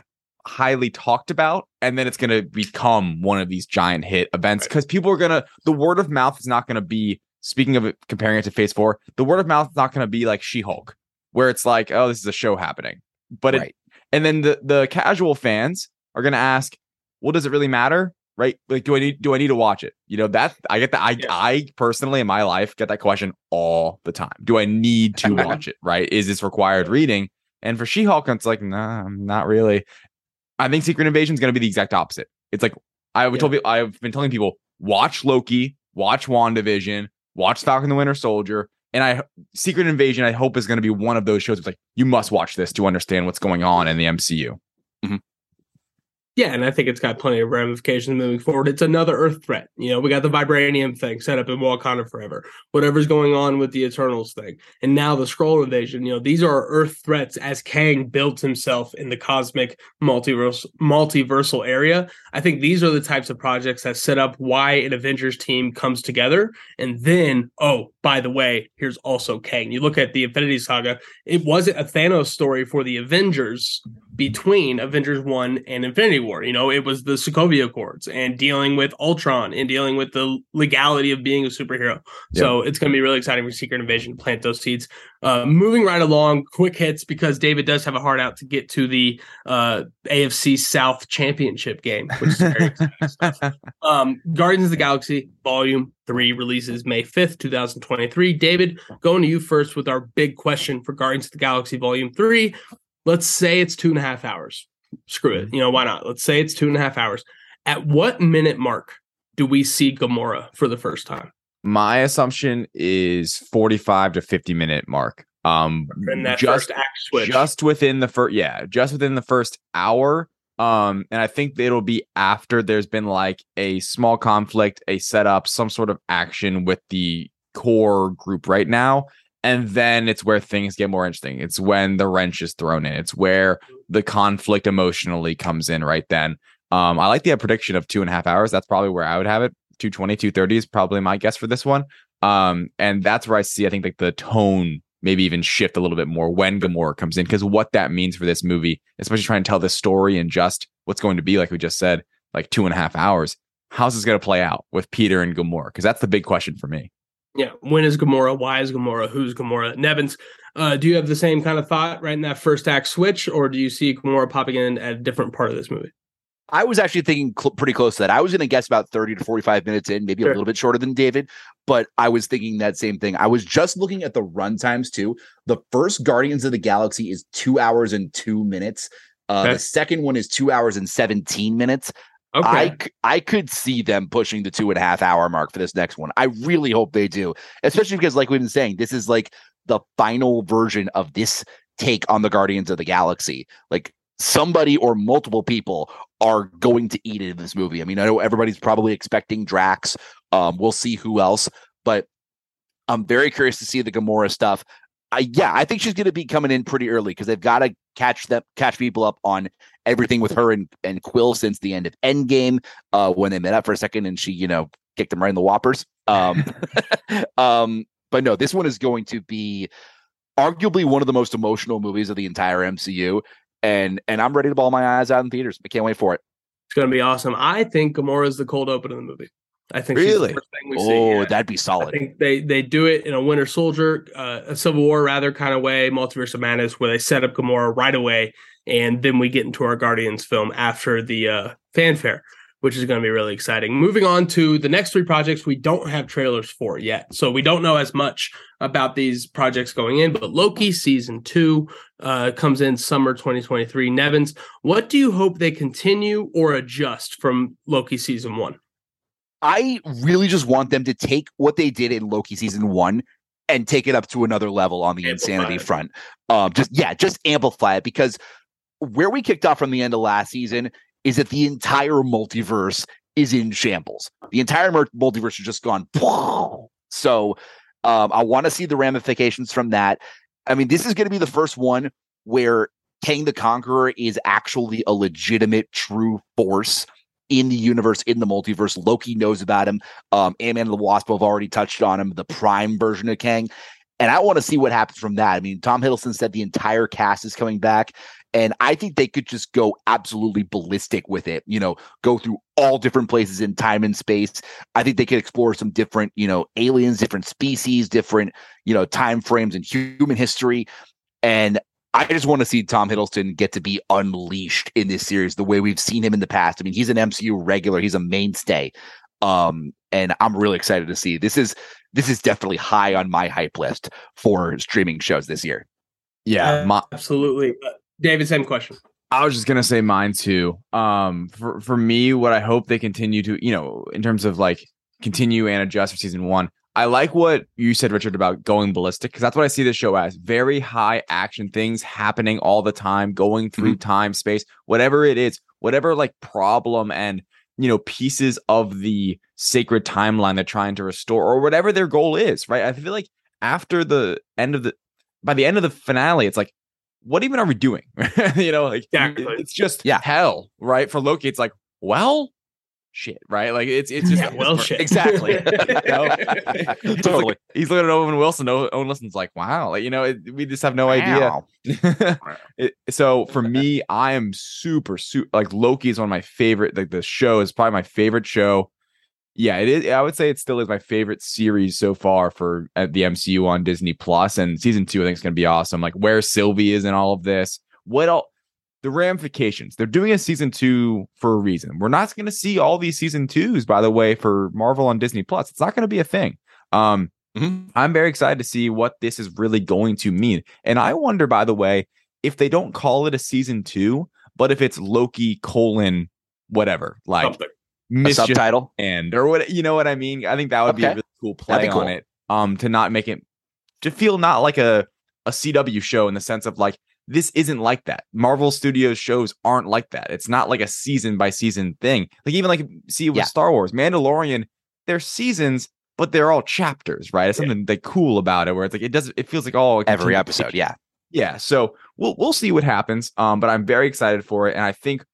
highly talked about, and then it's going to become one of these giant hit events because people are going to, the word of mouth is not going to be, speaking of it, comparing it to Phase Four, the word of mouth is not going to be like She Hulk, where it's like, oh, this is a show happening. But Right. it, and then the the casual fans are going to ask, well, does it really matter? Right? Like, do I need do I need to watch it? You know, that I get that. I Yeah. I personally in my life get that question all the time. Do I need to [LAUGHS] watch it? Right? Is this required reading? And for She-Hulk, it's like, nah, not really. I think Secret Invasion is going to be the exact opposite. It's like I Yeah. told people, I've been telling people, watch Loki, watch WandaVision, watch Falcon the Winter Soldier, and I Secret Invasion. I hope is going to be one of those shows. It's like you must watch this to understand what's going on in the MCU. Mm-hmm. Yeah, and I think it's got plenty of ramifications moving forward. It's another Earth threat. You know, we got the vibranium thing set up in Wakanda forever. Whatever's going on with the Eternals thing, and now the Skrull invasion. You know, these are Earth threats as Kang builds himself in the cosmic multiverse multiversal area. I think these are the types of projects that set up why an Avengers team comes together. And then, oh, by the way, here's also Kang. You look at the Infinity Saga. It wasn't a Thanos story for the Avengers between Avengers 1 and Infinity War. You know, it was the Sokovia Accords and dealing with Ultron and dealing with the legality of being a superhero. So it's going to be really exciting for Secret Invasion to plant those seeds. Uh, moving right along, quick hits because David does have a heart out to get to the uh, AFC South Championship game, which is very [LAUGHS] exciting stuff. Um, Guardians of the Galaxy Volume 3 releases May 5th, 2023. David, going to you first with our big question for Guardians of the Galaxy Volume 3. Let's say it's two and a half hours. Screw it. You know, why not? Let's say it's two and a half hours. At what minute mark do we see Gamora for the first time? My assumption is 45 to 50 minute mark. Um just first act switch. just within the first yeah, just within the first hour. Um and I think it'll be after there's been like a small conflict, a setup, some sort of action with the core group right now. And then it's where things get more interesting. It's when the wrench is thrown in. It's where the conflict emotionally comes in right then. Um, I like the prediction of two and a half hours. That's probably where I would have it. 220, 230 is probably my guess for this one. Um, and that's where I see, I think, like the tone maybe even shift a little bit more when Gamora comes in, because what that means for this movie, especially trying to tell this story and just what's going to be, like we just said, like two and a half hours. How's this going to play out with Peter and Gamora? Because that's the big question for me. Yeah. When is Gamora? Why is Gamora? Who's Gamora? Nebens, uh, do you have the same kind of thought right in that first act switch, or do you see Gamora popping in at a different part of this movie? I was actually thinking cl- pretty close to that. I was going to guess about 30 to 45 minutes in, maybe Sure. a little bit shorter than David, but I was thinking that same thing. I was just looking at the run times too. The first Guardians of the Galaxy is two hours and two minutes. Uh, Okay. The second one is two hours and 17 minutes. Okay. I, I could see them pushing the two and a half hour mark for this next one. I really hope they do, especially because, like we've been saying, this is like the final version of this take on the Guardians of the Galaxy. Like somebody or multiple people are going to eat it in this movie. I mean, I know everybody's probably expecting Drax. Um, we'll see who else, but I'm very curious to see the Gamora stuff. I, yeah, I think she's going to be coming in pretty early because they've got to catch them, catch people up on everything with her and, and Quill since the end of Endgame, uh, when they met up for a second and she, you know, kicked them right in the whoppers. Um, [LAUGHS] um, but no, this one is going to be arguably one of the most emotional movies of the entire MCU, and and I'm ready to bawl my eyes out in theaters. I can't wait for it. It's going to be awesome. I think Gamora is the cold open of the movie. I think Really? the first thing we see. Oh, yeah. that'd be I solid. think they they do it in a Winter Soldier, uh, a Civil War rather kind of way, Multiverse of Madness, where they set up Gamora right away, and then we get into our Guardians film after the uh, fanfare, which is going to be really exciting. Moving on to the next three projects, we don't have trailers for yet, so we don't know as much about these projects going in. But Loki season two uh, comes in summer 2023. Nebens, what do you hope they continue or adjust from Loki season one? I really just want them to take what they did in Loki season one and take it up to another level on the Amplify insanity it. front. Um, just yeah, just amplify it because where we kicked off from the end of last season is that the entire multiverse is in shambles. The entire multiverse has just gone. [LAUGHS] So um, I want to see the ramifications from that. I mean, this is going to be the first one where Kang the Conqueror is actually a legitimate, true force in the universe, in the multiverse. Loki knows about him. Um, Ant-Man and the Wasp have already touched on him, the prime version of Kang. And I want to see what happens from that. I mean, Tom Hiddleston said the entire cast is coming back. And I think they could just go absolutely ballistic with it, you know, go through all different places in time and space. I think they could explore some different, you know, aliens, different species, different, you know, time frames in human history. And I just want to see Tom Hiddleston get to be unleashed in this series the way we've seen him in the past. I mean, he's an MCU regular, he's a mainstay. Um, and I'm really excited to see this is this is definitely high on my hype list for streaming shows this year. Yeah, my, Absolutely. David, same question. I was just gonna say mine too. Um, for for me, what I hope they continue to, you know, in terms of like continue and adjust for season one. I like what you said, Richard, about going ballistic because that's what I see this show as: very high action things happening all the time, going through time, space, whatever it is, whatever like problem and you know pieces of the sacred timeline they're trying to restore, or whatever their goal is. Right? I feel like after the end of the, by the end of the finale, it's like what even are we doing? [LAUGHS] you know, like Exactly. it's just Yeah. hell, right? For Loki, it's like, well, shit, right? Like it's it's just Yeah, well, shit. Exactly. [LAUGHS] You know? [LAUGHS] It's Totally. like- he's looking at Owen Wilson. Owen Owen Wilson's like, wow, like you know, it, we just have no idea. It- so for me, I am super, super like Loki is one of my favorite. Like the show is probably my favorite show. Yeah, it is. I would say it still is my favorite series so far for uh, the MCU on Disney Plus. And season two, I think is going to be awesome. Like where Sylvie is in all of this. What all The ramifications. They're doing a season two for a reason. We're not going to see all these season twos, by the way, for Marvel on Disney Plus. It's not going to be a thing. Um, Mhm. I'm very excited to see what this is really going to mean. And I wonder, by the way, if they don't call it a season two, but if it's Loki colon whatever, like Something. Subtitle. and or what you know what I mean? I think that would be a really cool play cool. on it. Um, to not make it to feel not like a a CW show in the sense of like this isn't like that. Marvel Studios shows aren't like that. It's not like a season by season thing. Like even like see with Yeah. Star Wars, Mandalorian, they're seasons, but they're all chapters, right? It's something like cool about it where it's like it does it feels like all Every episode. Yeah. yeah so we'll we'll see what happens um but i'm very excited for it and i think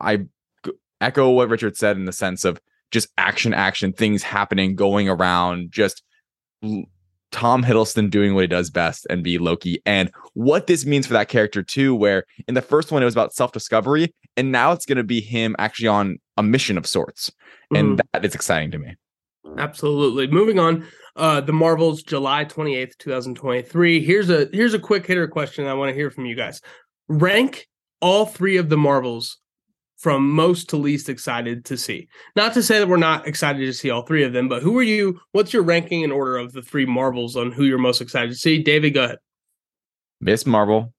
i echo what richard said in the sense of just action action things happening going around just tom hiddleston doing what he does best and be loki and what this means for that character too where in the first one it was about self-discovery and now it's going to be him actually on a mission of sorts and that is exciting to me Absolutely. Moving on, uh, the Marvels, July twenty eighth, two thousand twenty three. Here's a here's a quick hitter question I want to hear from you guys. Rank all three of the Marvels from most to least excited to see. Not to say that we're not excited to see all three of them, but who are you? What's your ranking in order of the three Marvels on who you're most excited to see? David, go ahead. miss marvel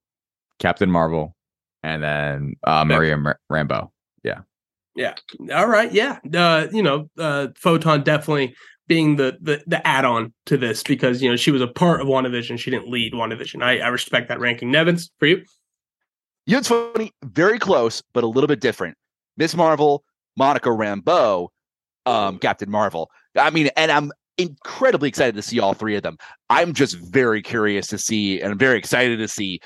captain marvel and then uh maria Mar- Rambeau Yeah. Yeah. All right, yeah. Uh, you know, uh, Photon definitely being the the the add-on to this because you know she was a part of WandaVision. She didn't lead WandaVision. I, I respect that ranking. Nebens, for you. You know, it's funny, very close, but a little bit different. Miss Marvel, Monica Rambeau, um, Captain Marvel. I mean, and I'm incredibly excited to see all three of them. I'm just very curious to see, and I'm very excited to see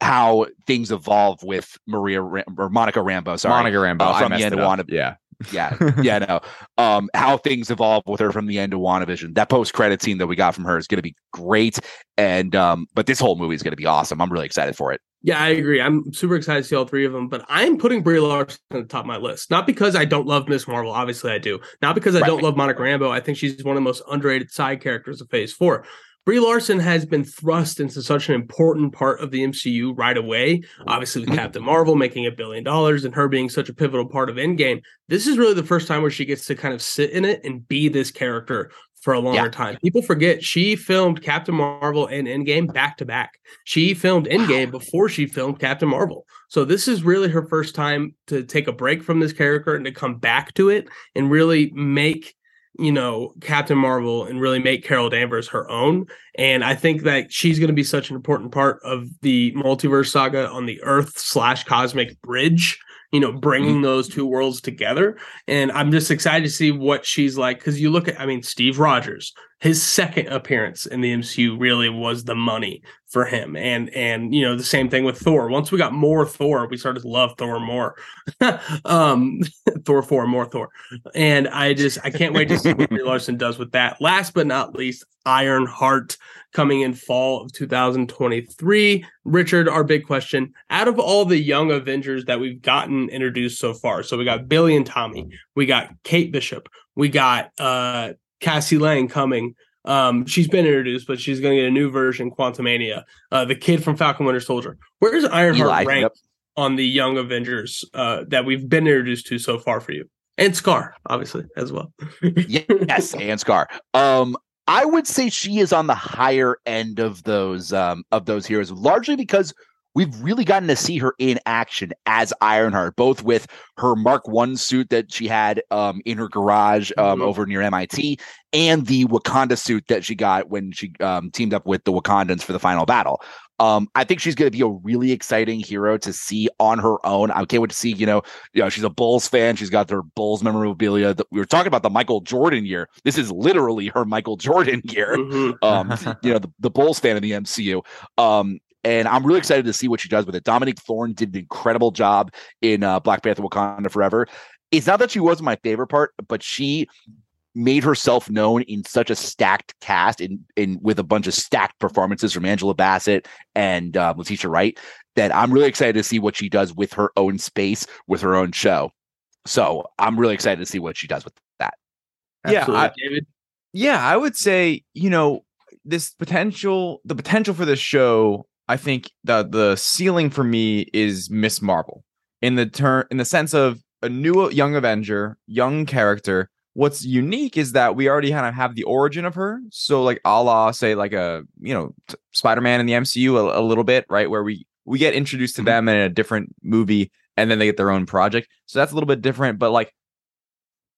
how things evolve with Maria Ram- or Monica Rambeau. Sorry, monica Rambeau uh, I from the messed end of up. Wanda- yeah yeah, yeah, no. Um, how things evolve with her from the end of WandaVision. That post credit scene that we got from her is going to be great, and um, but this whole movie is going to be awesome. I'm really excited for it. Yeah, I agree. I'm super excited to see all three of them, but I'm putting Brie Larson at the top of my list. Not because I don't love Miss Marvel, obviously I do. Not because I don't love Monica Rambeau. I think she's one of the most underrated side characters of Phase Four. Brie Larson has been thrust into such an important part of the MCU right away. Obviously, with mm-hmm. Captain Marvel making a billion dollars and her being such a pivotal part of Endgame, this is really the first time where she gets to kind of sit in it and be this character for a longer Yeah. time. People forget she filmed Captain Marvel and Endgame back to back. She filmed Endgame before she filmed Captain Marvel. So this is really her first time to take a break from this character and to come back to it and really make you know Captain Marvel and really make Carol Danvers her own. And I think that she's going to be such an important part of the multiverse saga on the Earth slash cosmic bridge. You know, bringing mm-hmm. those two worlds together. And I'm just excited to see what she's like because you look at, I mean, Steve Rogers, his second appearance in the MCU really was the money for him. And and you know, the same thing with Thor. Once we got more Thor, we started to love Thor more. [LAUGHS] um [LAUGHS] Thor 4, more Thor. And I just I can't wait to see what Brie [LAUGHS] Larson does with that. Last but not least, Iron Heart coming in fall of 2023. Richard, our big question out of all the young Avengers that we've gotten introduced so far, so we got Billy and Tommy, we got Kate Bishop, we got uh, Cassie Lang coming. Um, she's been introduced, but she's going to get a new version, Quantumania. Uh, the kid from Falcon Winter Soldier. Where's Ironheart Eli, ranked yep. on the young Avengers uh, that we've been introduced to so far for you? And Scar, obviously, as well. [LAUGHS] yes, and Scar. Um, I would say she is on the higher end of those um of those heroes, largely because we've really gotten to see her in action as Ironheart, both with her Mark One suit that she had um in her garage um Mhm. over near MIT, and the Wakanda suit that she got when she um teamed up with the Wakandans for the final battle. Um, I think she's going to be a really exciting hero to see on her own. I can't wait to see, you know, you know, she's a Bulls fan. She's got their Bulls memorabilia. We were talking about the Michael Jordan year. This is literally her Michael Jordan [LAUGHS] year. Mhm. Um, you know, the, the Bulls fan of the MCU. And I'm really excited to see what she does with it. Dominique Thorne did an incredible job in uh, Black Panther: Wakanda Forever. it's not that she wasn't my favorite part, but she made herself known in such a stacked cast in in with a bunch of stacked performances from Angela Bassett and uh, Letitia Wright that I'm really excited to see what she does with her own space with her own show. So I'm really excited to see what she does with that. Yeah, Absolutely, I- David. Yeah, I would say, you know, this potential the potential for this show, I think the the ceiling for me is Miss Marvel in the turn in the sense of a new young Avenger, young character. What's unique is that we already kind of have the origin of her. So like a la say like a you know t- Spider-Man in the MCU a, a little bit, right? Where we we get introduced to them in a different movie and then they get their own project. So that's a little bit different, but like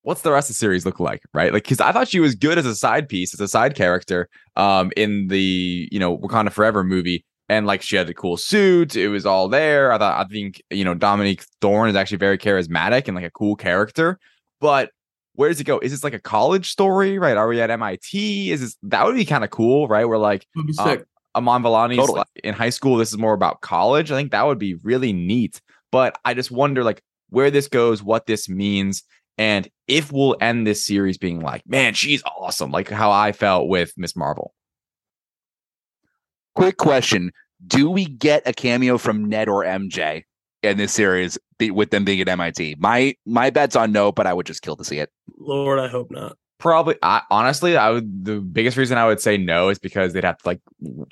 what's the rest of the series look like right like because i thought she was good as a side piece as a side character um in the you know wakanda forever movie and like she had the cool suit it was all there i thought i think you know dominique thorne is actually very charismatic and like a cool character but where does it go is this like a college story right are we at mit is this that would be kind of cool right we're like Would be um. Iman Vellani's Totally. like, in high school. This is more about college. I think that would be really neat. But I just wonder like where this goes, what this means, and if we'll end this series being like, man, she's awesome, like how I felt with Miss Marvel. Quick question: Do we get a cameo from Ned or MJ in this series with them being at MIT? My my bet's on no, but I would just kill to see it. Lord, I hope not. Probably, I, honestly, I would. The biggest reason I would say no is because they'd have to like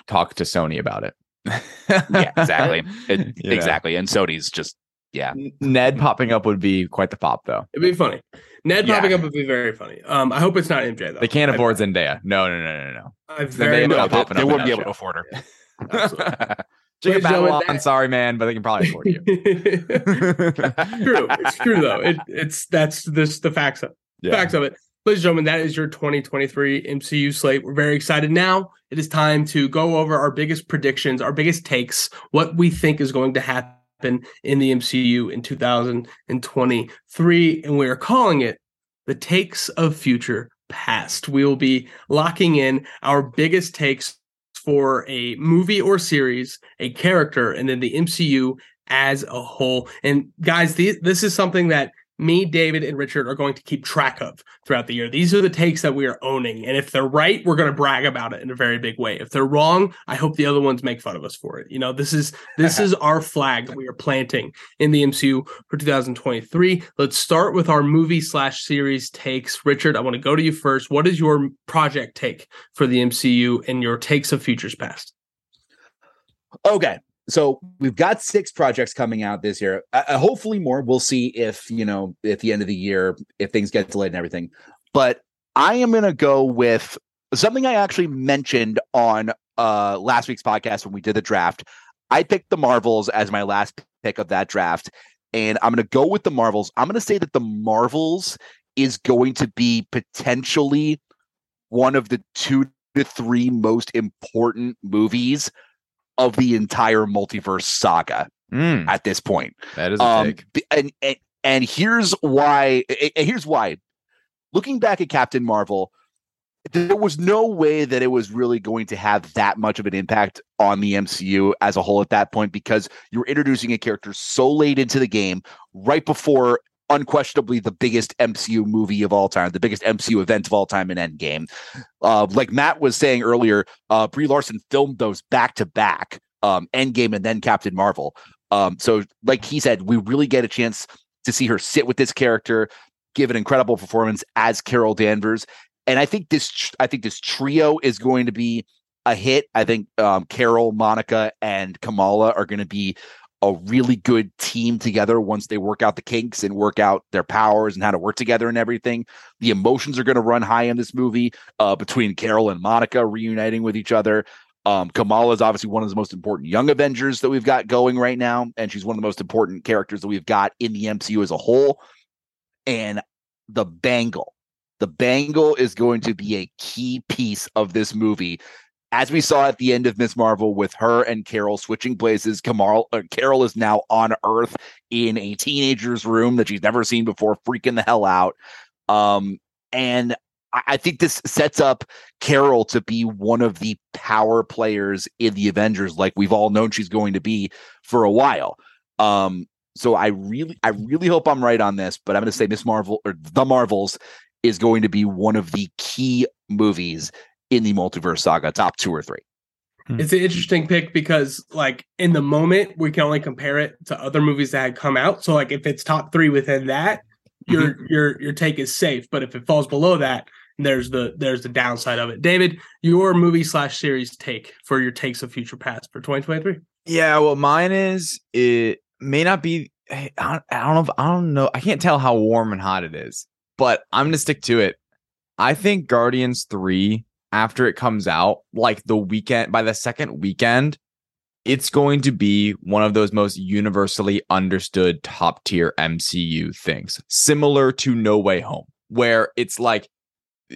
talk to Sony about it. [LAUGHS] Yeah, exactly, [LAUGHS] It- You know. exactly. And Sony's just yeah. Ned popping up would be quite the pop, though. It'd be funny. Ned Yeah. popping up would be very funny. Um, I hope it's not MJ though. They can't I- afford Zendaya. No, no, no, no, no. I very Zendaya much not they, they wouldn't be that able to afford her. [LAUGHS] Absolutely. Jacob Ladies and gentlemen, that- sorry, man, but they can probably afford you. [LAUGHS] true. It's true though. It, it's that's this the facts of Yeah. facts of it. Ladies and gentlemen, that is your 2023 MCU slate. We're very excited now. It is time to go over our biggest predictions, our biggest takes, what we think is going to happen in the MCU in 2023. And we are calling it the takes of future past. We will be locking in our biggest takes for a movie or series, a character, and then the MCU as a whole. And guys, the, this is something that me, David, and Richard are going to keep track of throughout the year. These are the takes that we are owning. And if they're right, we're going to brag about it in a very big way. If they're wrong, I hope the other ones make fun of us for it. You know, this is this [LAUGHS] is our flag that we are planting in the MCU for 2023. Let's start with our movie slash series takes. Richard, I want to go to you first. What is your project take for the MCU and your takes of futures past? Okay. So we've got six projects coming out this year. Uh, uh, hopefully more. We'll see if, you know, at the end of the year, if things get delayed and everything. But I am going to go with something I actually mentioned on uh, last week's podcast when we did the draft. I picked the Marvels as my last pick of that draft. And I'm going to go with the Marvels. I'm going to say that the Marvels is going to be potentially one of the two to three most important movies of the entire multiverse saga Mm, at this point. that is a Um, take. and, and and here's why. a- a- Here's why. Looking back at Captain Marvel, there was no way that it was really going to have that much of an impact on the MCU as a whole at that point because you're introducing a character so late into the game, right before unquestionably the biggest MCU movie of all time, the biggest MCU event of all time in Endgame. Uh, like Matt was saying earlier, uh, Brie Larson filmed those back to back, um, Endgame and then Captain Marvel. Um, so, like he said, we really get a chance to see her sit with this character, give an incredible performance as Carol Danvers, and I think this, I think this trio is going to be a hit. I think um, Carol, Monica, and Kamala are going to be a really good team together once they work out the kinks and work out their powers and how to work together and everything. The emotions are going to run high in this movie uh, between Carol and Monica reuniting with each other. Um, Kamala is obviously one of the most important young Avengers that we've got going right now, and she's one of the most important characters that we've got in the MCU as a whole. And the bangle, the bangle is going to be a key piece of this movie. As we saw at the end of Miss Marvel with her and Carol switching places, Kamal, uh, Carol is now on Earth in a teenager's room that she's never seen before, freaking the hell out. Um, and I, I think this sets up Carol to be one of the power players in the Avengers, like we've all known she's going to be for a while. Um, so I really, I really hope I'm right on this, but I'm going to say Miss Marvel or The Marvels is going to be one of the key movies in the multiverse saga, top two or three. Hmm. It's an interesting pick because, like, in the moment, we can only compare it to other movies that had come out. So, like, if it's top three within that, mm-hmm. your your your take is safe. But if it falls below that, there's the there's the downside of it. David, your movie slash series take for your takes of future past for 2023. Yeah, well, mine is it may not be. I don't, I don't know. If, I don't know. I can't tell how warm and hot it is, but I'm gonna stick to it. I think Guardians Three, after it comes out, like the weekend by the second weekend, it's going to be one of those most universally understood top tier MCU things, similar to No Way Home, where it's like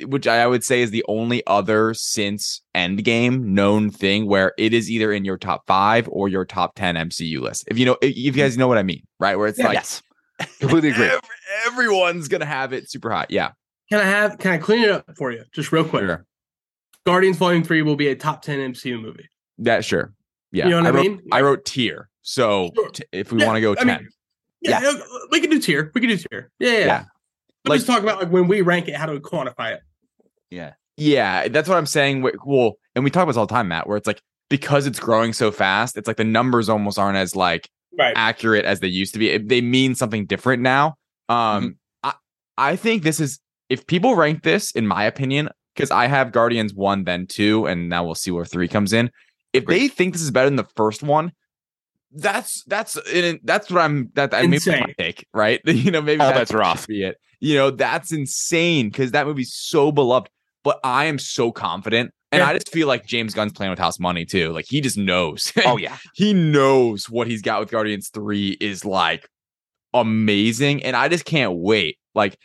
which I would say is the only other since Endgame known thing where it is either in your top five or your top 10 MCU list. If you know, if you guys know what I mean, right? Where it's Yeah. like, yes, [LAUGHS] completely agree. ev- everyone's going to have it super hot. Yeah. Can I have can I clean it up for you just real quick? Sure. Guardians Volume Three will be a top 10 MCU movie. That, sure. Yeah. You know what I wrote, mean? I wrote tier. So Sure. t- if we Yeah, want to go I 10, mean, Yeah, we can do tier. We can do tier. Yeah, yeah. Yeah. yeah. Let's just talk about like when we rank it. How do we quantify it? Yeah, Yeah, that's what I'm saying. Wh- Well, and we talk about this all the time, Matt, where it's like because it's growing so fast, it's like the numbers almost aren't as like Right. accurate as they used to be. It- They mean something different now. Um, I I think this is if people rank this, in my opinion, because I have Guardians one, then two, and now we'll see where three comes in. If they think this is better than the first one, that's that's that's what I'm that that maybe my Insane. take, right? [LAUGHS] you know, maybe Oh, that's, that's rough. Be it. You know, that's insane because that movie's so beloved. But I am so confident, and Yeah. I just feel like James Gunn's playing with house money too. Like he just knows. [LAUGHS] oh yeah, he knows what he's got with Guardians 3 is like amazing. And I just can't wait. Like,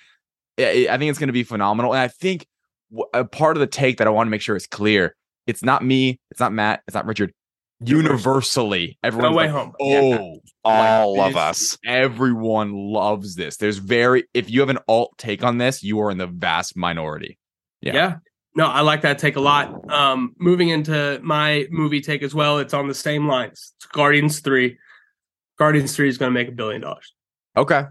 I I think it's going to be phenomenal. And I think w- a part of the take that I want to make sure is clear it's not me, it's not Matt, it's not Richard. Universally, everyone. No way like, home. oh, all like of us. Everyone loves this. There's very, if you have an alt take on this, you are in the vast minority. Yeah. Yeah. No, I like that take a lot. Um, moving into my movie take as well, it's on the same lines. It's Guardians 3. Guardians 3 is going to make a billion dollars. Okay.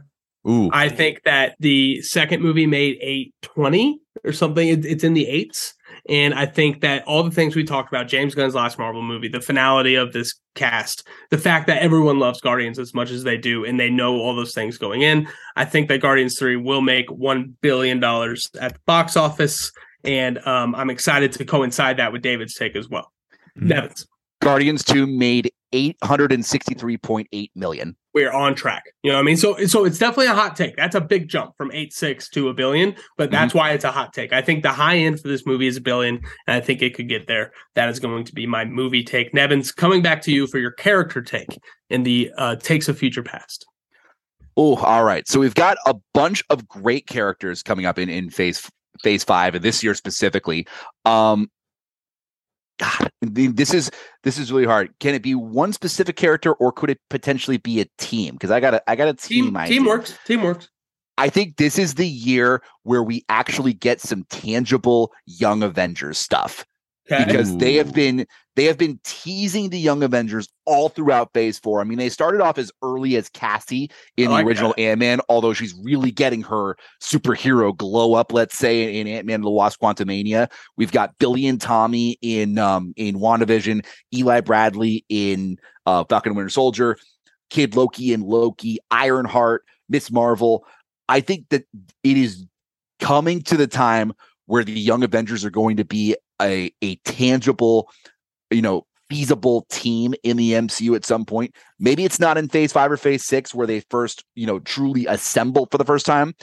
Ooh. I think that the second movie made 820 or something. It, it's in the eights. And I think that all the things we talked about, James Gunn's last Marvel movie, the finality of this cast, the fact that everyone loves Guardians as much as they do, and they know all those things going in, I think that Guardians 3 will make $1 billion at the box office. And um, I'm excited to coincide that with David's take as well. Mhm. Nebens, Guardians Two made eight hundred and sixty-three point eight million. we're on track. You know what I mean? So so it's definitely a hot take. That's a big jump from eight six to a billion, but that's why it's a hot take. I think the high end for this movie is a billion, and I think it could get there. That is going to be my movie take. Nebens, coming back to you for your character take in the uh, takes of future past. Oh, all right. So we've got a bunch of great characters coming up in in phase phase five and this year specifically. Um, God, this is this is really hard. Can it be one specific character or could it potentially be a team? Because I got a I got a team. Team, idea. team works. Team works. I think this is the year where we actually get some tangible Young Avengers stuff Okay. because they have been they have been teasing the Young Avengers all throughout Phase Four. I mean, they started off as early as Cassie in like the original Ant Man, although she's really getting her superhero glow up. Let's say in Ant Man and the Wasp: Quantumania, we've got Billy and Tommy in um in WandaVision, Eli Bradley in uh, Falcon and Winter Soldier, Kid Loki in Loki, Ironheart, Miss Marvel. I think that it is coming to the time where the Young Avengers are going to be a a tangible, you know, feasible team in the MCU at some point. Maybe it's not in phase 5 or phase 6 where they first, you know, truly assemble for the first time,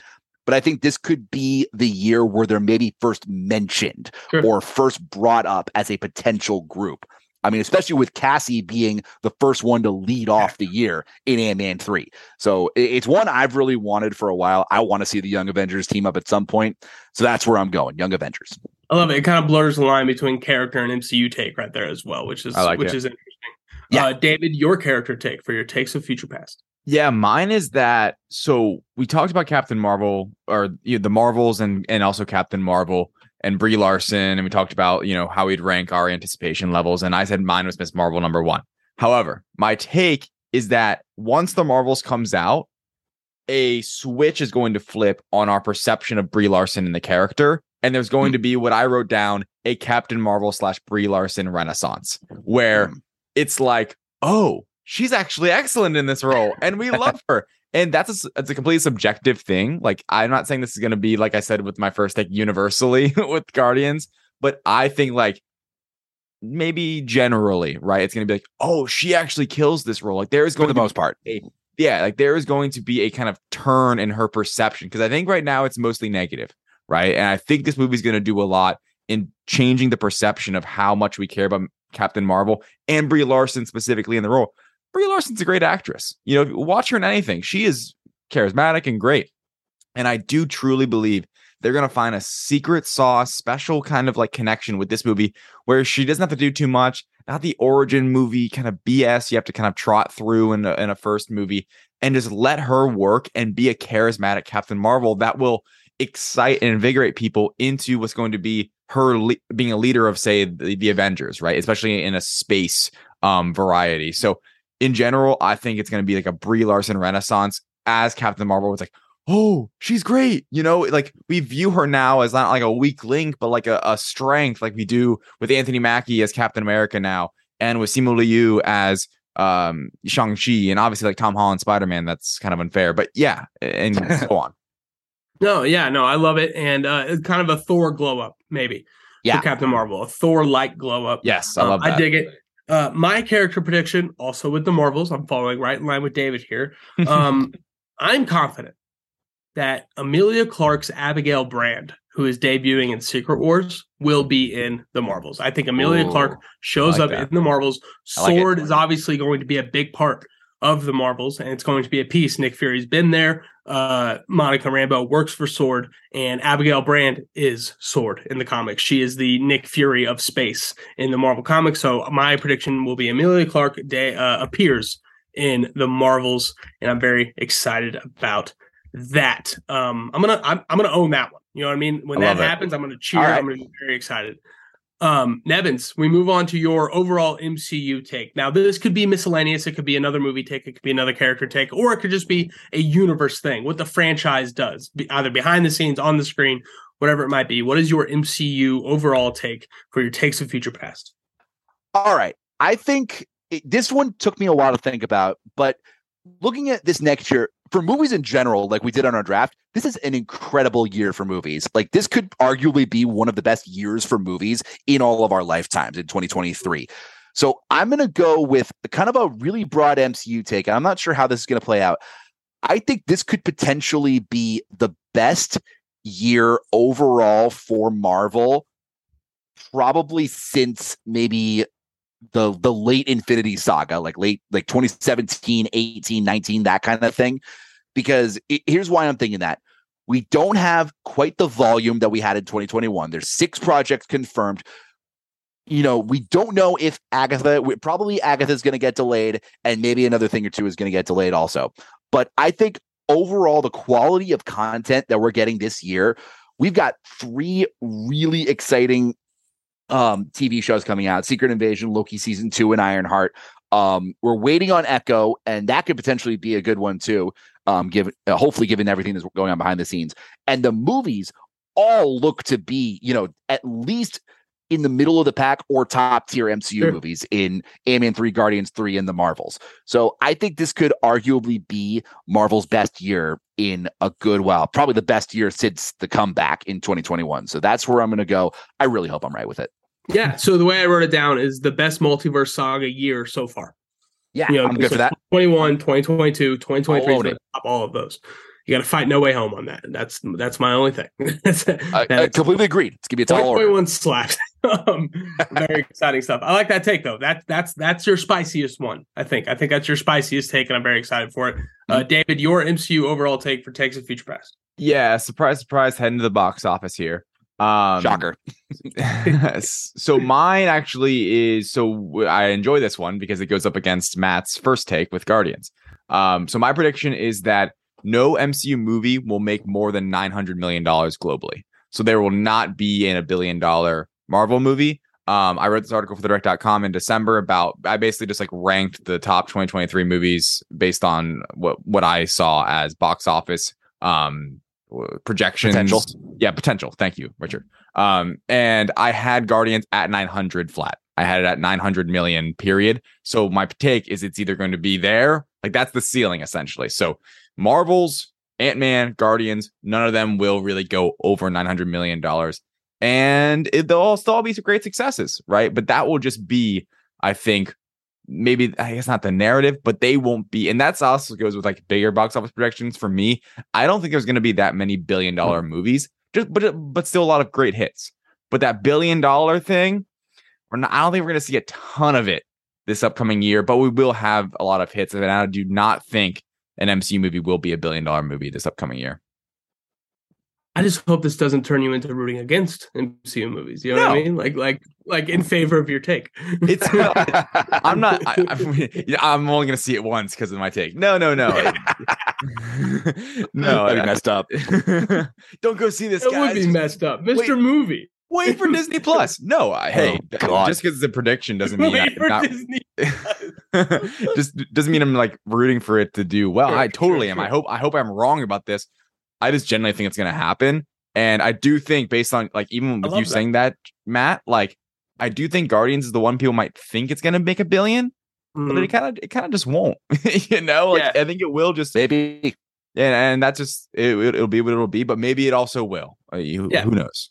but I think this could be the year where they're maybe first mentioned Sure. or first brought up as a potential group. I mean, especially with Cassie being the first one to lead off the year in Ant Man 3. So it's one I've really wanted for a while. I want to see the Young Avengers team up at some point. So that's where I'm going, Young Avengers. I love it. It kind of blurs the line between character and MCU take right there as well, which is like which it. is interesting. Yeah. Uh, David, your character take for your takes of future past. Yeah, mine is that. So we talked about Captain Marvel or you know, the Marvels and and also Captain Marvel and Brie Larson, and we talked about you know how we'd rank our anticipation levels, and I said mine was Miss Marvel number one. However, my take is that once the Marvels comes out, a switch is going to flip on our perception of Brie Larson and the character. And there's going to hmm. be what I wrote down a Captain Marvel slash Brie Larson renaissance, where hmm. it's like, oh, she's actually excellent in this role, and we [LAUGHS] love her. And that's a, it's a completely subjective thing. Like, I'm not saying this is going to be, like I said with my first take, universally [LAUGHS] with Guardians, but I think like maybe generally, right? It's going to be like, oh, she actually kills this role. Like, there is For going the to be most part. a yeah, like there is going to be a kind of turn in her perception because I think right now it's mostly negative, right? And I think this movie's going to do a lot in changing the perception of how much we care about Captain Marvel and Brie Larson specifically in the role. Brie Larson's a great actress. You know, watch her in anything. She is charismatic and great. And I do truly believe they're going to find a secret sauce, special kind of like connection with this movie where she doesn't have to do too much. Not the origin movie kind of BS you have to kind of trot through in a, in a first movie and just let her work and be a charismatic Captain Marvel that will excite and invigorate people into what's going to be her le- being a leader of, say, the, the Avengers, right? Especially in a space um, variety. So, in general, I think it's going to be like a Brie Larson renaissance as Captain Marvel. It's like, oh, she's great. You know, like we view her now as not like a weak link, but like a, a strength, like we do with Anthony Mackie as Captain America now, and with Simu Liu as um Shang-Chi, and obviously like Tom Holland Spider-Man. That's kind of unfair, but yeah, and [LAUGHS] so on. No, yeah, no, I love it, and uh, it's kind of a Thor glow up, maybe. Yeah. for Captain Marvel, a Thor like glow up. Yes, I Um, love that. I dig it. Uh, my character prediction, also with the Marvels, I'm following right in line with David here. Um, [LAUGHS] I'm confident that Emilia Clarke's Abigail Brand, who is debuting in Secret Wars, will be in the Marvels. I think Emilia Ooh, Clarke shows like up that. in the Marvels. I like. Sword is obviously going to be a big part of the Marvels, and it's going to be a piece. Nick Fury's been there. Uh, Monica Rambeau works for Sword, and Abigail Brand is Sword in the comics. She is the Nick Fury of space in the Marvel comics. So my prediction will be Emilia Clarke day, uh, appears in the Marvels, and I'm very excited about that. Um, I'm gonna I'm, I'm gonna own that one. You know what I mean? When I that love it. happens, I'm gonna cheer. Right. I'm gonna be very excited. Um, Nebens, we move on to your overall MCU take. Now, this could be miscellaneous. It could be another movie take. It could be another character take, or it could just be a universe thing. What the franchise does, either behind the scenes, on the screen, whatever it might be. What is your MCU overall take for your takes of future past? All right. I think it, this one took me a while to think about, but looking at this next year for movies in general, like we did on our draft, this is an incredible year for movies. Like this could arguably be one of the best years for movies in all of our lifetimes in 2023. So I'm going to go with kind of a really broad MCU take. I'm not sure how this is going to play out. I think this could potentially be the best year overall for Marvel, probably since maybe the the late Infinity Saga, like late like 2017, 18, 19, that kind of thing. Because it, here's why I'm thinking that we don't have quite the volume that we had in 2021. There's six projects confirmed. You know, we don't know if Agatha, probably Agatha's going to get delayed, and maybe another thing or two is going to get delayed also. But I think overall, the quality of content that we're getting this year, we've got three really exciting um TV shows coming out Secret Invasion, Loki season two, and Ironheart. Um, we're waiting on Echo, and that could potentially be a good one too. Um, given uh, hopefully given everything that's going on behind the scenes, and the movies all look to be, you know, at least in the middle of the pack or top tier MCU Sure. movies in Ant-Man 3, Guardians 3, and the Marvels. So I think this could arguably be Marvel's best year in a good while, probably the best year since the comeback in 2021. So that's where I'm going to go. I really hope I'm right with it. Yeah. So the way I wrote it down is the best multiverse saga year so far. Yeah, You know, I'm good so for that. 21, 2022, 2023 I'll is own gonna top all of those. You got to fight No Way Home on that. That's that's my only thing. [LAUGHS] that's, I, I completely agreed. It's gonna be a tall order. 2021 slapped. [LAUGHS] um, very exciting stuff. I like that take though. That's that's that's your spiciest one. I think. I think that's your spiciest take, and I'm very excited for it. Uh, Mm-hmm. David, your MCU overall take for takes of future past. Yeah, surprise, surprise, heading to the box office here. Um, Shocker. [LAUGHS] so mine actually is so I enjoy this one because it goes up against Matt's first take with Guardians. Um, so my prediction is that no MCU movie will make more than nine hundred million dollars globally. So there will not be in a billion dollar Marvel movie. Um, I wrote this article for the direct.com in December about I basically just like ranked the top 2023 movies based on what what I saw as box office um projections. Potential. Yeah, potential. Thank you, Richard. Um, and I had Guardians at 900 flat. I had it at 900 million period. So my take is it's either going to be there, like that's the ceiling essentially. So Marvel's Ant Man, Guardians, none of them will really go over 900 million dollars, and it, they'll all still be some great successes, right? But that will just be, I think, maybe I guess not the narrative, but they won't be, and that's also goes with like bigger box office projections for me. I don't think there's going to be that many billion dollar hmm. movies, just but but still a lot of great hits. But that billion dollar thing, we're not, I don't think we're going to see a ton of it this upcoming year, but we will have a lot of hits, and I do not think an MCU movie will be a billion dollar movie this upcoming year. I just hope this doesn't turn you into rooting against MCU movies. You know what I mean? Like, like, like in favor of your take. It's [LAUGHS] I'm not. I, [LAUGHS] I'm only going to see it once because of my take. No, no, no, [LAUGHS] no. That'd be messed up. Don't go see this. It would be messed up, Mr. Movie. Wait for [LAUGHS] Disney Plus. No, I, hey, Oh, just because it's a prediction doesn't mean Wait I'm for not, Disney. [LAUGHS] just doesn't mean I'm like rooting for it to do well. Sure, I totally sure, am. I hope I hope I'm wrong about this. I just genuinely think it's going to happen, and I do think based on like even with you that. saying that, Matt, like I do think Guardians is the one people might think it's going to make a billion, but Mm. it kind of it kind of just won't. [LAUGHS] you know, like Yeah. I think it will just Maybe and and that's just it, will be what it'll be. But maybe it also will. Uh, you, Yeah. Who knows?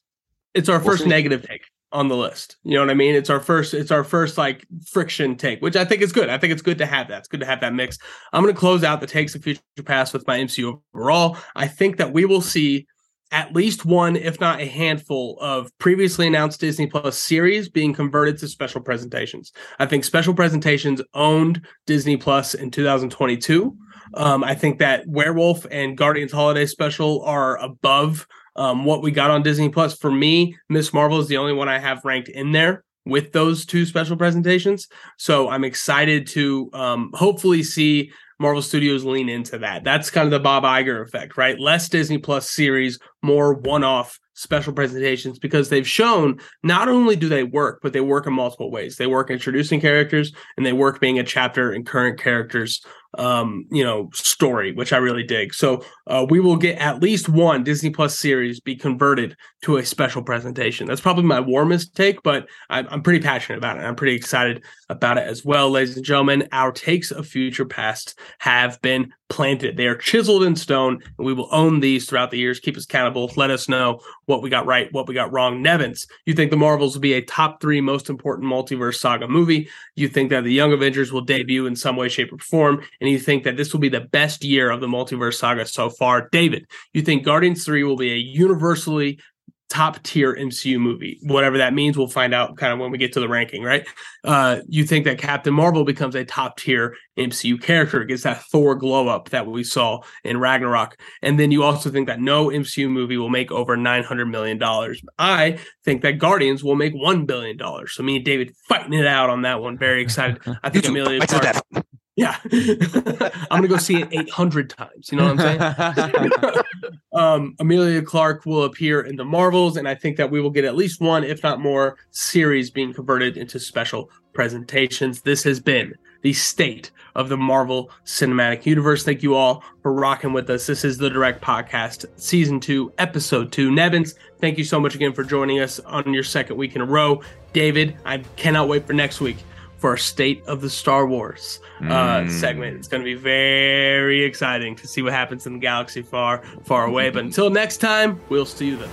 It's our We'll first see. negative take on the list. You know what I mean? It's our first it's our first like friction take, which I think is good. I think it's good to have that. It's good to have that mix. I'm going to close out the takes of future past with my MCU overall. I think that we will see at least one, if not a handful, of previously announced Disney Plus series being converted to special presentations. I think special presentations owned Disney Plus in 2022. Um, I think that Werewolf and Guardians Holiday Special are above um, what we got on Disney Plus. For me, Ms. Marvel is the only one I have ranked in there with those two special presentations. So I'm excited to um, hopefully see Marvel Studios lean into that. That's kind of the Bob Iger effect, right? Less Disney Plus series, more one off special presentations because they've shown not only do they work, but they work in multiple ways. They work introducing characters and they work being a chapter in current characters um you know story which i really dig so uh, we will get at least one disney plus series be converted to a special presentation. That's probably my warmest take but I'm, I'm pretty passionate about it i'm pretty excited about it as well. Ladies and gentlemen our takes of future past have been planted. They are chiseled in stone and we will own these throughout the years. Keep us accountable. Let us know what we got right what we got wrong. Nebens you think the marvels will be a top three most important multiverse saga movie? You think that the young avengers will debut in some way shape or form? And you think that this will be the best year of the multiverse saga so far. David, you think Guardians 3 will be a universally top tier MCU movie. Whatever that means, we'll find out kind of when we get to the ranking, right? Uh, you think that Captain Marvel becomes a top tier MCU character, gets that Thor glow up that we saw in Ragnarok. And then you also think that no MCU movie will make over $900 million. I think that Guardians will make $1 billion. So me and David fighting it out on that one. Very excited. I think [LAUGHS] Emilia Fight to the Clarke death. Yeah. [LAUGHS] I'm gonna go see it 800 times. You know what I'm saying? [LAUGHS] um, Emilia Clarke will appear in the Marvels, and I think that we will get at least one, if not more, series being converted into special presentations. This has been the state of the Marvel Cinematic Universe. Thank you all for rocking with us. This is the Direct Podcast, Season 2, Episode 2. Nebens, thank you so much again for joining us on your second week in a row. David, I cannot wait for next week for our State of the Star Wars uh, Mm. segment. It's going to be very exciting to see what happens in the galaxy far, far away. But until next time, we'll see you then.